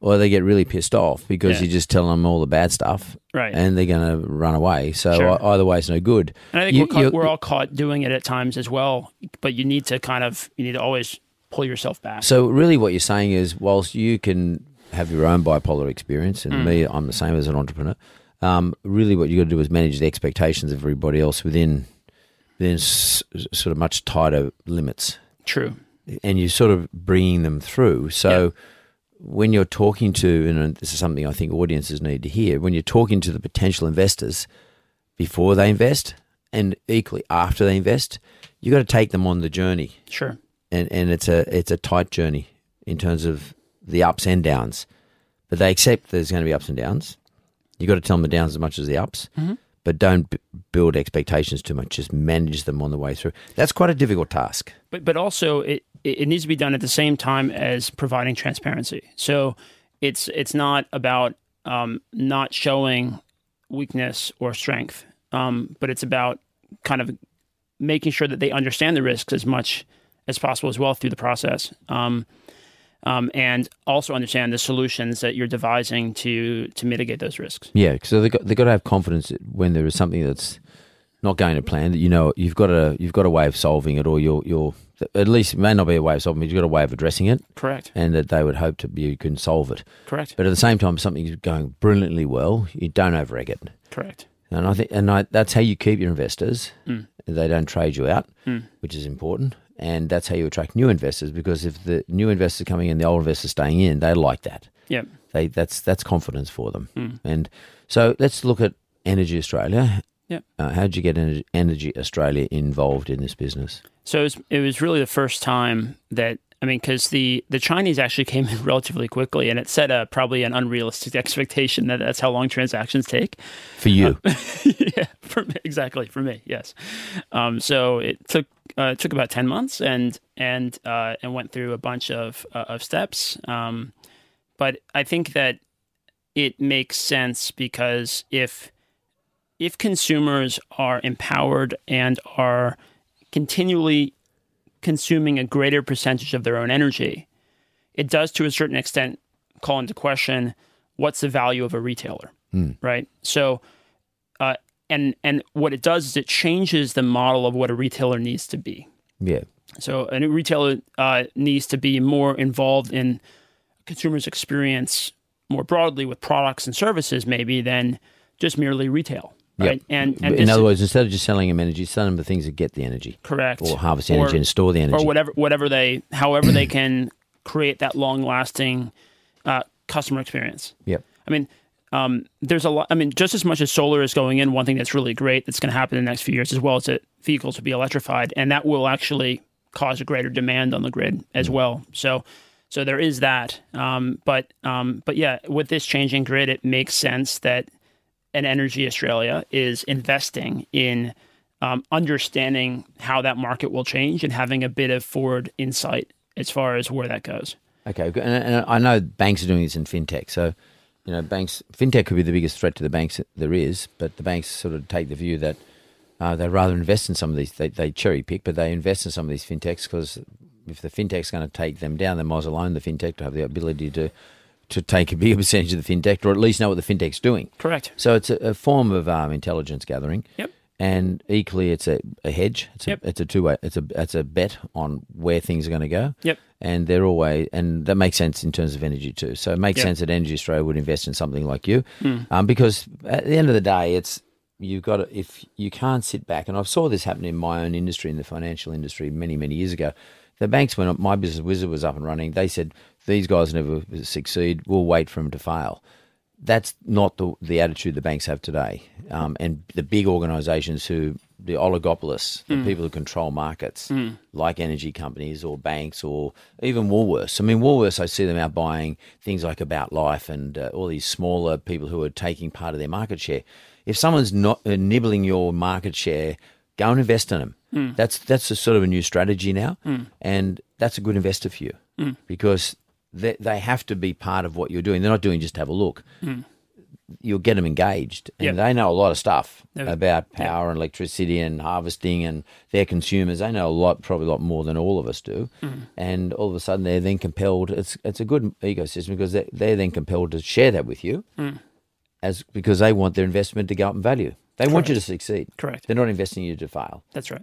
or they get really pissed off because Yeah. you just tell them all the bad stuff, Right. And they're going to run away. So Sure. e- either way, it's no good. And I think You- we're, caught, we're all caught doing it at times as well, but you need to kind of, you need to always pull yourself back. So really, what you're saying is, whilst you can have your own bipolar experience, Mm. and me, I'm the same as an entrepreneur. Um, really, what you got to do is manage the expectations of everybody else within within s- sort of much tighter limits. True. and you're sort of bringing them through. So when you're talking to, and uh, this is something I think audiences need to hear, when you're talking to the potential investors before they invest and equally after they invest, you've got to take them on the journey, Sure. and and it's a it's a tight journey in terms of the ups and downs, but they accept there's going to be ups and downs. You've got to tell them the downs as much as the ups. Mm-hmm. But don't b- build expectations too much. Just manage them on the way through. That's quite a difficult task. But but also it it needs to be done at the same time as providing transparency. So it's it's not about um, not showing weakness or strength, um, but it's about kind of making sure that they understand the risks as much as possible as well through the process. Um, um, and also understand the solutions that you're devising to to mitigate those risks. Yeah, so they got they got to have confidence when there is something that's not going to plan that you know you've got a you've got a way of solving it, or you're you're at least it may not be a way of solving it. You've got a way of addressing it, Correct. and that they would hope to be you can solve it. Correct. But at the same time, if something's going brilliantly well. You don't over egg it, Correct. and I think and I, that's how you keep your investors. Mm. They don't trade you out, Mm. which is important. and that's how you attract new investors. Because if the new investors coming in, the old investors staying in, they like that. Yep. They that's that's confidence for them. And so let's look at Energy Australia. Yep. Uh, how did you get Energy, Energy Australia involved in this business? So it was, it was really the first time that I mean, because the the Chinese actually came in relatively quickly, and it set a probably an unrealistic expectation that that's how long transactions take. For you, yeah, for me, exactly for me. Yes. Um, so it took uh, it took about ten months, and and uh, and went through a bunch of uh, of steps. Um, but I think that it makes sense because if if consumers are empowered and are continually consuming a greater percentage of their own energy, it does to a certain extent call into question what's the value of a retailer, right? So, uh, and and what it does is it changes the model of what a retailer needs to be. yeah, So, a new retailer uh, needs to be more involved in consumers' experience more broadly with products and services, maybe than just merely retail, right? And, and in other words, instead of just selling them energy, sell them the things that get the energy, correct, or harvest the energy Or- and store the energy. or whatever whatever they however they can create that long lasting uh, customer experience. Yep. I mean, um, there's a lot. I mean, just as much as solar is going in, one thing that's really great that's going to happen in the next few years as well is that vehicles will be electrified, and that will actually cause a greater demand on the grid as Mm. well. So, so there is that. Um, but, um, but yeah, with this changing grid, it makes sense that an Energy Australia is investing in um, understanding how that market will change and having a bit of forward insight as far as where that goes. Okay, and, and I know banks are doing this in fintech. So, you know, banks fintech could be the biggest threat to the banks there is, but the banks sort of take the view that uh, they'd rather invest in some of these. They, they cherry pick, but they invest in some of these fintechs because if the fintech's going to take them down, they might as well own the fintech to have the ability to to take a bigger percentage of the fintech, or at least know what the fintech's doing. Correct. So it's a, a form of um, intelligence gathering. Yep. And equally, it's a, a hedge. It's a, Yep. it's a two way. It's a it's a bet on where things are going to go. Yep. And they're always and that makes sense in terms of energy too. So it makes Yep. sense that Energy Australia would invest in something like you, um, because at the end of the day, it's you've got to, if you can't sit back. And I saw this happen in my own industry, in the financial industry, many many years ago. The banks, when my business wizard was up and running, they said these guys never succeed. We'll wait for them to fail that's not the the attitude the banks have today. Um, and the big organisations who the oligopolists, the people who control markets, like energy companies or banks or even Woolworths. I mean, Woolworths, I see them out buying things like About Life and uh, all these smaller people who are taking part of their market share. If someone's not uh, nibbling your market share, go and invest in them. Hmm. That's that's a sort of a new strategy now, hmm. and that's a good investor for you hmm. because they, they have to be part of what you're doing. They're not doing just to have a look. You'll get them engaged, and Yep. they know a lot of stuff They're- about power and electricity and harvesting and their consumers. They know a lot, probably a lot more than all of us do. And all of a sudden, they're then compelled. It's it's a good ecosystem because they, they're then compelled to share that with you, as because they want their investment to go up in value. They want you to succeed. Correct. They're not investing you to fail That's right.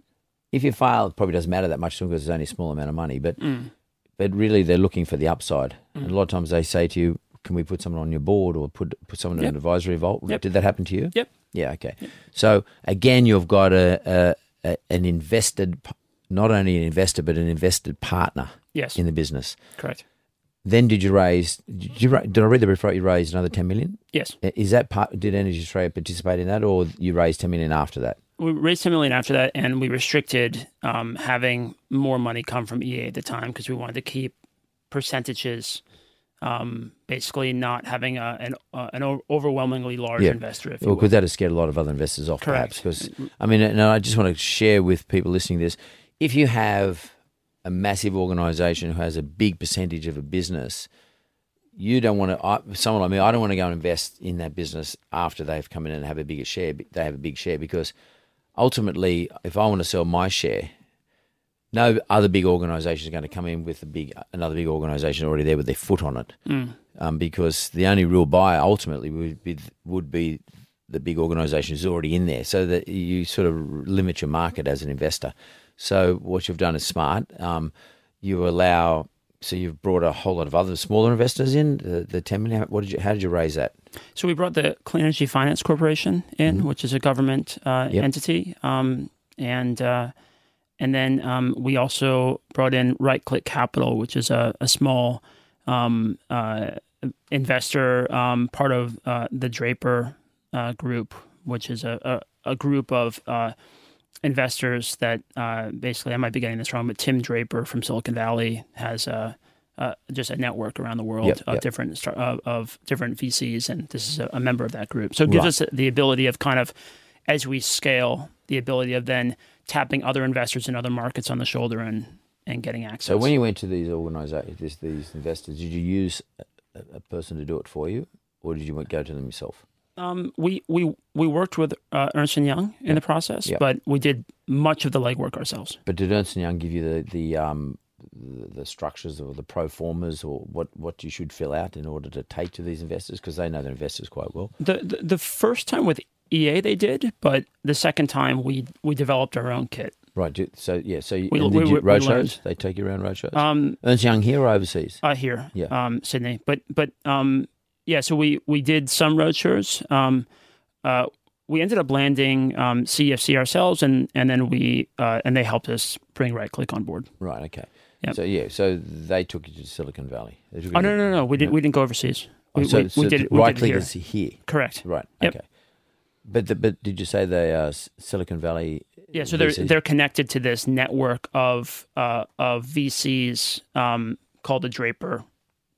if you fail, it probably doesn't matter that much because it's only a small amount of money. But mm. but really, they're looking for the upside. Mm. And a lot of times they say to you, "Can we put someone on your board or put put someone in an advisory vault?" Yep. Did that happen to you? Yep. Yeah. Okay. So again, you've got a, a, a an invested, not only an investor but an invested partner Yes. in the business. Correct. Then did you raise? Did you did I read the report? You raised another ten million. Yes. Is that part? Did Energy Australia participate in that, or you raised ten million after that? We raised 10 million after that, and we restricted um, having more money come from EA at the time because we wanted to keep percentages, um, basically not having a, an, uh, an overwhelmingly large Yeah. investor. If Well, because that has scared a lot of other investors off, Correct. perhaps. Because I mean, and I just want to share with people listening to this: if you have a massive organisation who has a big percentage of a business, you don't want to. I, someone like me, I don't want to go and invest in that business after they've come in and have a bigger share. They have a big share because ultimately, if I want to sell my share. No other big organisation is going to come in with a big another big organisation already there with their foot on it, um, because the only real buyer ultimately would be would be the big organisation who's already in there, so that you sort of limit your market as an investor. So what you've done is smart. Um, you allow, so you've brought a whole lot of other smaller investors in. The, the ten million. What did you? How did you raise that? So we brought the Clean Energy Finance Corporation in, which is a government uh, Mm-hmm. Yep. entity, um, and uh, and then um, we also brought in Right Click Capital, which is a, a small um, uh, investor, um, part of uh, the Draper uh, Group, which is a, a, a group of uh, investors that uh, basically, I might be getting this wrong, but Tim Draper from Silicon Valley has a, uh, just a network around the world Yep, of yep. different of, of different VCs, and this is a, a member of that group. So it gives Right. us the ability of kind of, as we scale, the ability of then tapping other investors in other markets on the shoulder and and getting access. So when you went to these organisations, these, these investors, did you use a, a person to do it for you, or did you go to them yourself? Um, we we we worked with uh, Ernst and Young in the process, Yep. but we did much of the legwork ourselves. But did Ernst and Young give you the the um the, structures or the pro formas or what what you should fill out in order to take to these investors because they know their investors quite well. The, the the first time with EA they did, but the second time we we developed our own kit. Right. So yeah. So you, We- we- we- we road learned. shows? They take you around road shows. Um, Ernst Young here or overseas? uh, here, Yeah. um, Sydney. But but um, yeah, so we we did some roadshows. Um, uh, we ended up landing um, CEFC ourselves, and and then we uh, and they helped us bring Right Click on board. Right. Okay. Yep. So yeah. So they took you to Silicon Valley. They took you Oh no no no, we didn't we didn't go overseas. Oh, We, so, we, so we did it. We right click here. is here. Correct. Right. Yep. Okay. But the, but did you say they are Silicon Valley? Yeah, so they're VCs? they're connected to this network of uh, of VCs um, called the Draper,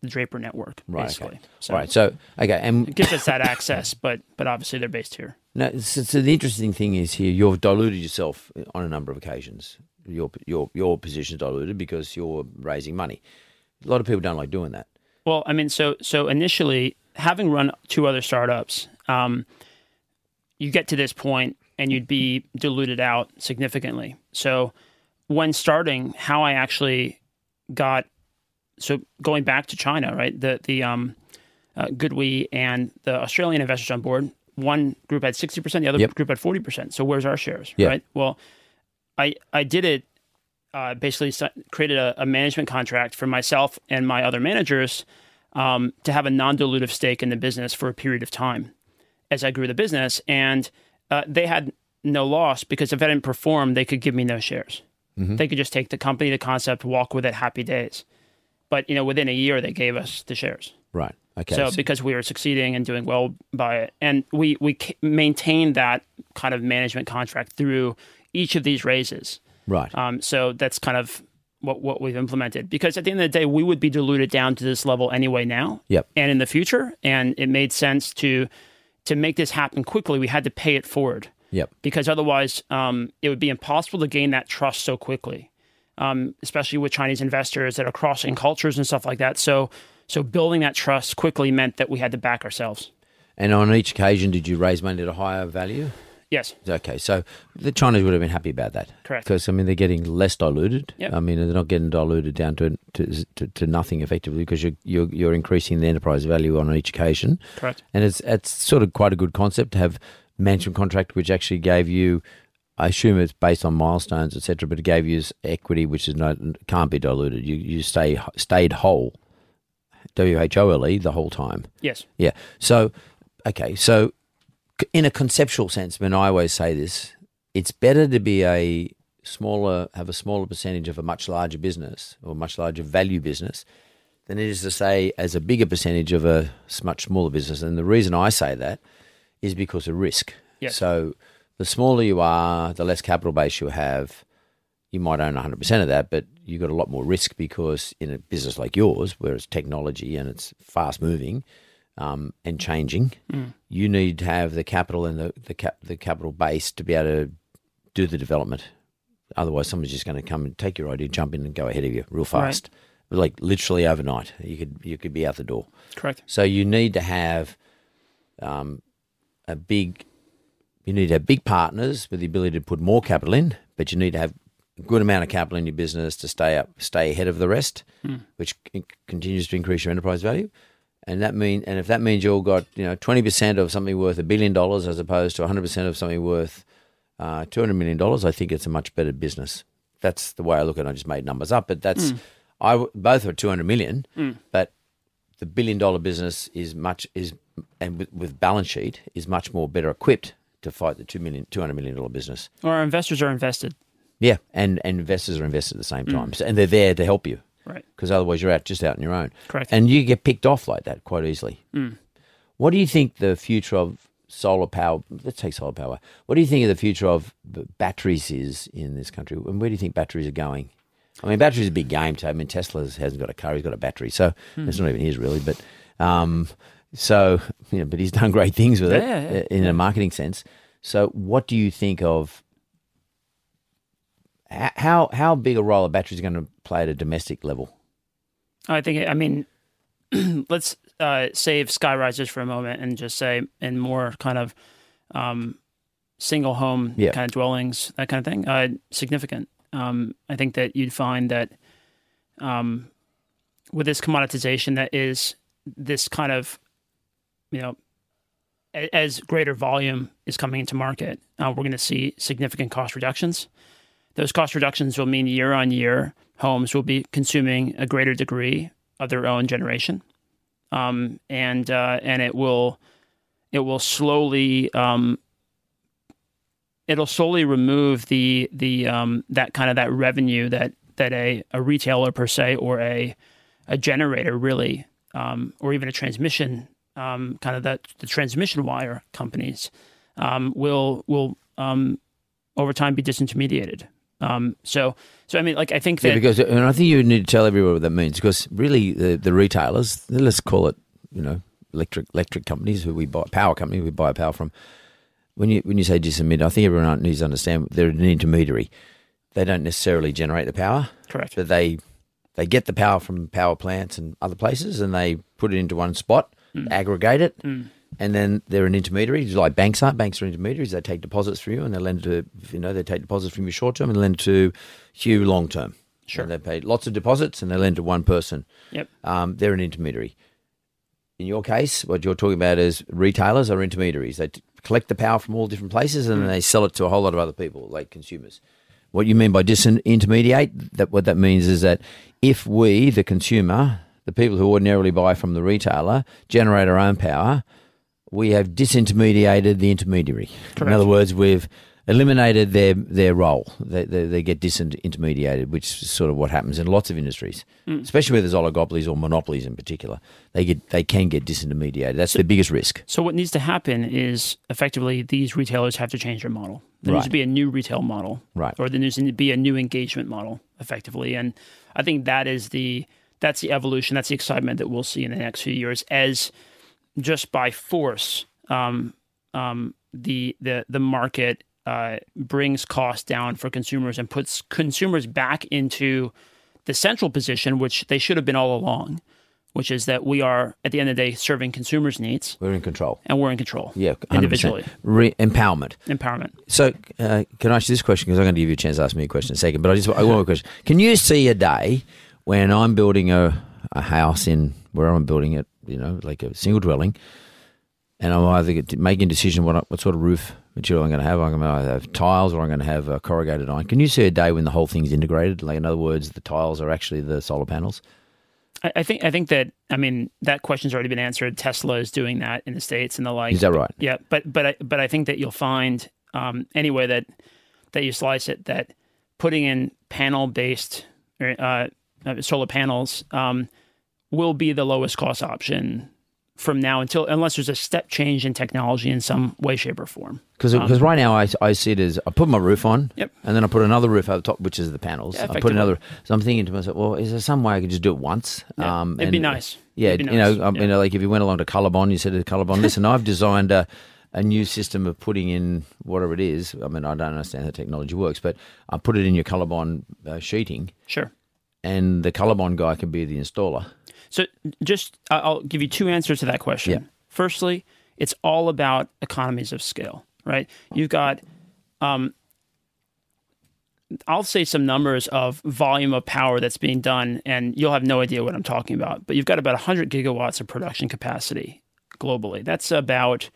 the Draper network, Right, basically. okay. So right. So okay, and it gives us that access, but but obviously they're based here. Now, so, so the interesting thing is here, you've diluted yourself on a number of occasions. Your your your position diluted because you're raising money. A lot of people don't like doing that. Well, I mean, so so initially, having run two other startups, um, you get to this point and you'd be diluted out significantly. So when starting, how I actually got so going back to China, right? The the um, uh, Goodwe and the Australian investors on board. One group had sixty percent, the other Yep. group had forty percent. So where's our shares, right? Well, I I did it uh, basically created a, a management contract for myself and my other managers um, to have a non-dilutive stake in the business for a period of time as I grew the business, and uh, they had no loss because if I didn't perform, they could give me no shares. They could just take the company, the concept, walk with it, happy days. But you know, within a year, they gave us the shares. Right. Okay. So because we were succeeding and doing well by it, and we we maintained that kind of management contract through each of these raises. right. Um, so that's kind of what what we've implemented because at the end of the day, we would be diluted down to this level anyway now Yep. and in the future, and it made sense to to make this happen quickly. We had to pay it forward Yep. because otherwise um, it would be impossible to gain that trust so quickly, um, especially with Chinese investors that are crossing cultures and stuff like that. So, so building that trust quickly meant that we had to back ourselves. And on each occasion, did you raise money at a higher value? Yes, Okay, so the Chinese would have been happy about that. Correct. Because I mean, they're getting less diluted. Yep. I mean, they're not getting diluted down to to, to, to nothing effectively because you're, you're you're increasing the enterprise value on each occasion. correct. And it's it's sort of quite a good concept to have management contract, which actually gave you, I assume it's based on milestones, etc., but it gave you equity, which is not can't be diluted. You you stay stayed whole, W H O L E the whole time. Yes, Yeah. So, okay. So, in a conceptual sense, when I always say this, it's better to be a smaller, have a smaller percentage of a much larger business or much larger value business than it is to say as a bigger percentage of a much smaller business. And the reason I say that is because of risk. Yes. So, the smaller you are, the less capital base you have. You might own 100% of that, but you've got a lot more risk because in a business like yours, where it's technology and it's fast moving, um, and changing, you need to have the capital and the the, cap, the capital base to be able to do the development. Otherwise, someone's just going to come and take your idea, jump in, and go ahead of you real fast, like literally overnight. You could you could be out the door. correct. So you need to have um, a big. You need to have big partners with the ability to put more capital in, but you need to have a good amount of capital in your business to stay up, stay ahead of the rest, hmm. which c- continues to increase your enterprise value. And that mean, and if that means you've got you know twenty percent of something worth a billion dollars as opposed to one hundred percent of something worth uh, two hundred million dollars, I think it's a much better business. That's the way I look at. it. I just made numbers up, but that's hmm. I w- both are two hundred million, hmm. but the billion dollar business is much is and with, with balance sheet is much more better equipped to fight the two million two hundred million dollar business. Or our investors are invested. Yeah, and, and investors are invested at the same mm. time, so, and they're there to help you Right. because otherwise you're out just out on your own. Correct. And you get picked off like that quite easily. Mm. What do you think the future of solar power? Let's take solar power. What do you think of the future of batteries is in this country, and where do you think batteries are going? I mean, batteries is a big game. Too. I mean, Tesla hasn't got a car; he's got a battery, so hmm. it's not even his really. But um, so you know, but he's done great things with it Yeah, yeah, uh, in a marketing sense. So, what do you think of how how big a role are batteries going to play at a domestic level? I think, I mean, let's uh, save sky risers for a moment and just say in more kind of um, single home Yeah. kind of dwellings, that kind of thing, uh, significant. Um, I think that you'd find that um, with this commoditization, that is this kind of, you know, as greater volume is coming into market, uh, we're going to see significant cost reductions. Those cost reductions will mean year on year, homes will be consuming a greater degree of their own generation, um, and uh, and it will it will slowly um, it'll slowly remove the the um, that kind of that revenue that that a, a retailer per se or a a generator really um, or even a transmission um, kind of that the transmission wire companies um, will will um, over time be disintermediated. Um, so so I mean like I think that Yeah, because and I think you need to tell everyone what that means because really the, the retailers, let's call it, you know, electric electric companies who we buy power company we buy power from. When you when you say disintermediate, I think everyone needs to understand they're an intermediary. They don't necessarily generate the power, correct. but they they get the power from power plants and other places, and they put it into one spot, Hmm. aggregate it, hmm. and then they're an intermediary. Like banks aren't. banks are intermediaries. They take deposits from you, and they lend to you know they take deposits from you short term and lend to you long term. Sure. And they pay lots of deposits, and they lend to one person. Yep. Um, they're an intermediary. In your case, what you're talking about is retailers are intermediaries. They t- collect the power from all different places and then hmm. they sell it to a whole lot of other people, like consumers. What you mean by disintermediate? That what that means is that if we, the consumer, the people who ordinarily buy from the retailer, generate our own power, we have disintermediated the intermediary. In other words, we've eliminated their their role. They, they, they get disintermediated, which is sort of what happens in lots of industries, mm. especially where there's oligopolies or monopolies in particular. They get they can get disintermediated. That's the biggest risk. So what needs to happen is effectively these retailers have to change their model. There needs to be a new retail model, Right. Or there needs to be a new engagement model, effectively. And I think that is the that's the evolution. That's the excitement that we'll see in the next few years as just by force, um, um, the the the market uh, brings costs down for consumers and puts consumers back into the central position, which they should have been all along, which is that we are at the end of the day serving consumers' needs We're in control. and we're in control. Yeah, 100%. individually Re- empowerment. empowerment. So, uh, can I ask you this question? Because I'm going to give you a chance to ask me a question in a second. But I just I want a question. Can you see a day when I'm building a, a house in where I'm building it, you know, like a single dwelling, and I'm either making a decision what I- what sort of roof material I'm going to have. I'm going to either have tiles or I'm going to have uh, corrugated iron. Can you see a day when the whole thing's integrated? Like in other words, the tiles are actually the solar panels. I, I think I think that I mean that question's already been answered. Tesla is doing that in the states and the like. Is that right? Yeah, but but I, but I think that you'll find um, any way that that you slice it that putting in panel based uh, uh, solar panels um, will be the lowest cost option from now until unless there's a step change in technology in some way, shape, or form. Because right now I, I see it as I put my roof on, Um, Yep. and then I put another roof over top, which is the panels. Yeah, I put another. So I'm thinking to myself, well, is there some way I could just do it once? Yeah, Um, it'd be and- nice. Yeah, be you nice. know, um, Yeah. you know, like if you went along to colorbond you said to colorbond listen, I've designed a, a new system of putting in whatever it is. I mean, I don't understand how technology works, but I put it in your colorbond uh, sheeting, Sure. And the Colorbond guy can be the installer. So just I'll give you two answers to that question. Yeah. Firstly, it's all about economies of scale, right? You've got um I'll say some numbers of volume of power that's being done and you'll have no idea what I'm talking about. But you've got about 100 gigawatts of production capacity globally. That's about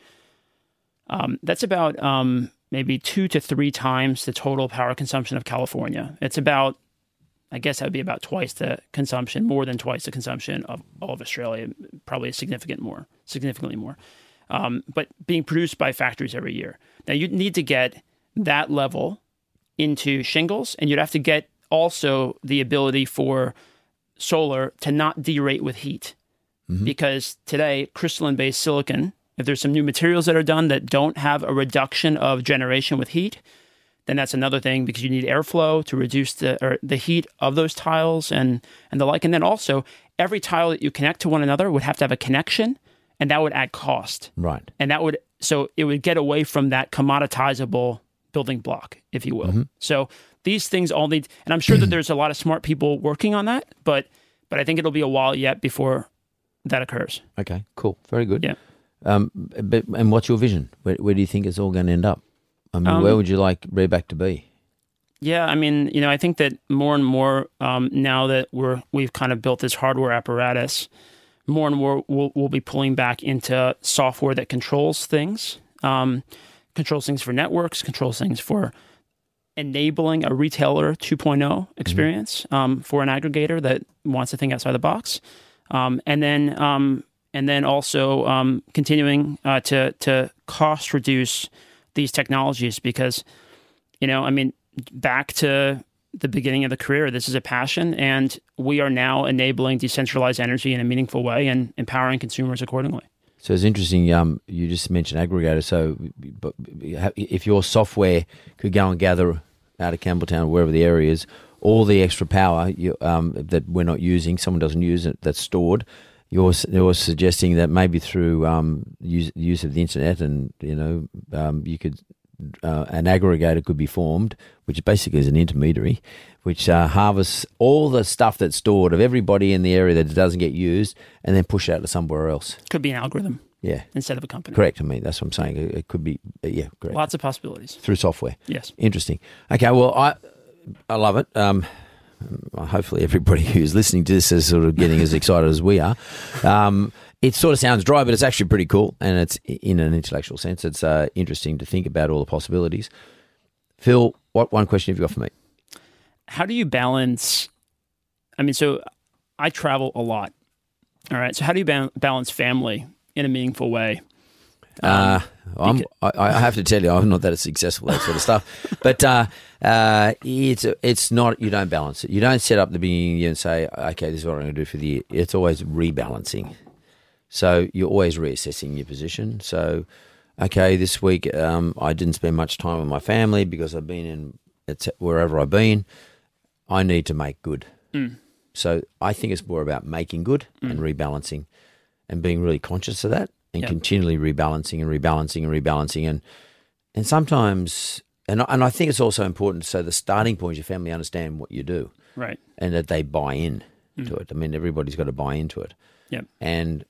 um, that's about um, maybe two to three times the total power consumption of California. It's about I guess that would be about twice the consumption, more than twice the consumption of all of Australia, probably significant more, significantly more. Um, but being produced by factories every year. Now you'd need to get that level into shingles, and you'd have to get also the ability for solar to not derate with heat. Because today, crystalline based silicon, if there's some new materials that are done that don't have a reduction of generation with heat, then that's another thing because you need airflow to reduce the or the heat of those tiles and and the like. And then also every tile that you connect to one another would have to have a connection, and that would add cost. Right. And that would so it would get away from that commoditizable building block, if you will. So these things all need, and I'm sure that there's a lot of smart people working on that, but but I think it'll be a while yet before that occurs. Okay. Cool. Very good. Yeah. Um, but and what's your vision? Where, where do you think it's all going to end up? I mean, Um, where would you like Redback to be? Yeah, I mean, you know, I think that more and more um, now that we're we've kind of built this hardware apparatus, more and more we'll, we'll be pulling back into software that controls things, um, controls things for networks, controls things for enabling a retailer 2.0 experience um, for an aggregator that wants to think outside the box, um, and then um, and then also um, continuing uh, to to cost reduce these technologies because you know, I mean, back to the beginning of the career, this is a passion, and we are now enabling decentralized energy in a meaningful way and empowering consumers accordingly. So it's interesting. Um, you just mentioned aggregator. So, but if your software could go and gather out of Campbelltown, wherever the area is, all the extra power you, um, that we're not using, someone doesn't use it, that's stored. You're you're suggesting that maybe through um, use use of the internet, and you know, um, you could uh, an aggregator could be formed, which basically is an intermediary, which uh, harvests all the stuff that's stored of everybody in the area that doesn't get used, and then push it out to somewhere else. Could be an algorithm Yeah, instead of a company. correct. I mean, that's what I'm saying. It, could be, yeah, correct. Lots of possibilities. Through software. Yes. Interesting. Okay, well, I I love it. Um, hopefully, everybody who's listening to this is sort of getting as excited as we are. Um, it sort of sounds dry, but it's actually pretty cool, and it's in an intellectual sense. It's uh, interesting to think about all the possibilities. Phil, what one question have you got for me? How do you balance? I mean, so I travel a lot. All right. So how do you ba- balance family in a meaningful way? Uh, I'm, I, I have to tell you, I'm not that successful at that sort of stuff. But uh, uh, it's it's not. You don't balance it. You don't set up the beginning and say, okay, this is what I'm going to do for the year. It's always rebalancing. So you're always reassessing your position. So, okay, this week um, I didn't spend much time with my family because I've been in it's wherever I've been. I need to make good. So I think it's more about making good and rebalancing, and being really conscious of that, and Yep. continually rebalancing and rebalancing and rebalancing, and and sometimes, and I- and I think it's also important. So the starting point is your family understand what you do, Right. and that they buy in mm. to it. I mean, everybody's got to buy into it Yep. and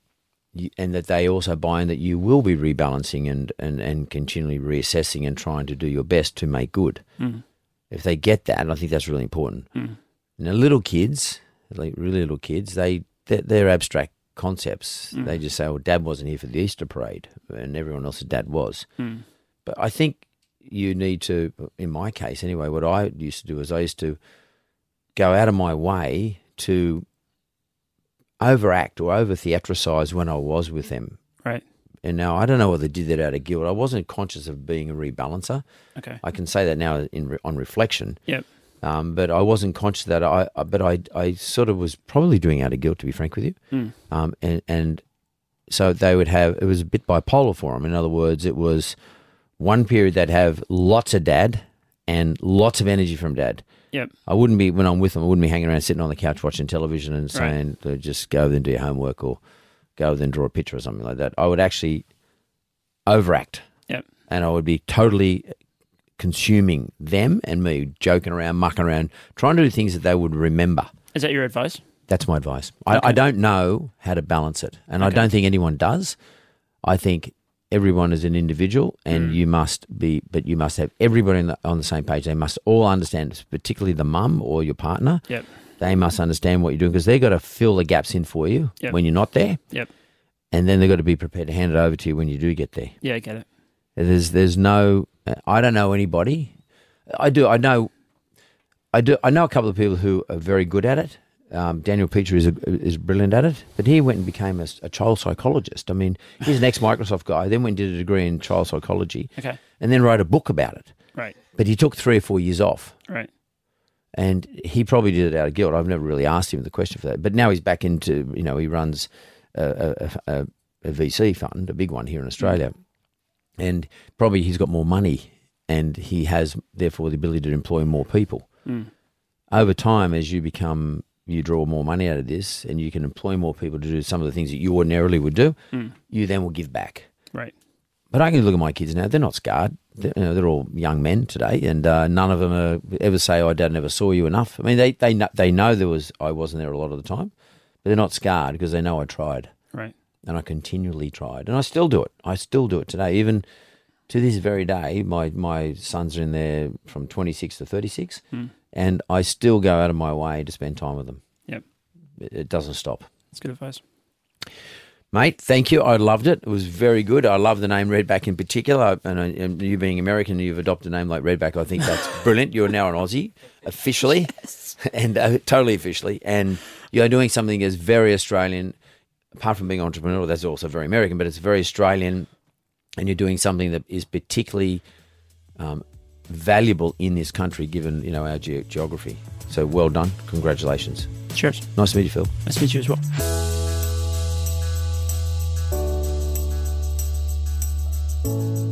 you, and that they also buy in that you will be rebalancing and, and, and continually reassessing and trying to do your best to make good. Mm. If they get that, I think that's really important. Mm. Now, little kids, like really little kids, they they're, they're abstract concepts. They mm. just say, "Well, Dad wasn't here for the Easter parade, and everyone else's dad was." Mm. But I think you need to, in my case anyway, what I used to do is I used to go out of my way to overact or over theatricize when I was with them. Right. And now I don't know whether they did that out of guilt. I wasn't conscious of being a rebalancer. Okay. I can say that now in re- on reflection. Yep. Um, but I wasn't conscious that I, I but I, I sort of was probably doing out of guilt, to be frank with you. Um, and, and so they would have, it was a bit bipolar for them. In other words, it was one period they'd have lots of dad and lots of energy from dad. Yep. I wouldn't be, when I'm with them, I wouldn't be hanging around sitting on the couch watching television and saying, "Uh, just go over and do your homework or go over and draw a picture or something like that. I would actually overact Yep. and I would be totally consuming them and me, joking around, mucking around, trying to do things that they would remember. Is that your advice? That's my advice. I, I don't know how to balance it, and I don't think anyone does. I think everyone is an individual, and Mm. you must be, but you must have everybody on the, on the same page. They must all understand, particularly the mum or your partner. Yep. They must understand what you're doing because they've got to fill the gaps in for you Yep. when you're not there, Yep. and then they've got to be prepared to hand it over to you when you do get there. Yeah, I get it. There's there's no I don't know anybody. I do I know I do I know a couple of people who are very good at it. Um, Daniel Petre is a, is brilliant at it, but he went and became a, a child psychologist. I mean, he's an ex Microsoft guy. Then went and did a degree in child psychology, Okay. and then wrote a book about it. Right. But he took three or four years off. Right. and he probably did it out of guilt. I've never really asked him the question for that, but now he's back into you know he runs a, a, a, a VC fund, a big one here in Australia, and probably he's got more money and he has therefore the ability to employ more people. Over time, as you become you draw more money out of this, and you can employ more people to do some of the things that you ordinarily would do, you then will give back. Right. But I can look at my kids now; they're not scarred. They're, you know, they're all young men today, and uh, none of them are, ever say, "Oh, Dad never saw you enough." I mean, they they know, they know there was I wasn't there a lot of the time, but they're not scarred because they know I tried, Right. And I continually tried, and I still do it. I still do it today, even to this very day. My my sons are in there from twenty six to thirty six, and I still go out of my way to spend time with them. Yep. It, it doesn't stop. That's good advice. Mate, thank you. I loved it. It was very good. I love the name Redback in particular. And, I- and you being American, you've adopted a name like Redback. I think that's brilliant. You're now an Aussie officially, yes. and uh, totally officially. And you're doing something that's very Australian apart from being entrepreneurial, that's also very American, but it's very Australian, and you're doing something that is particularly um, valuable in this country, given you know our ge- geography. So well done, congratulations. Cheers. Nice to meet you, Phil. Nice to meet you as well. well.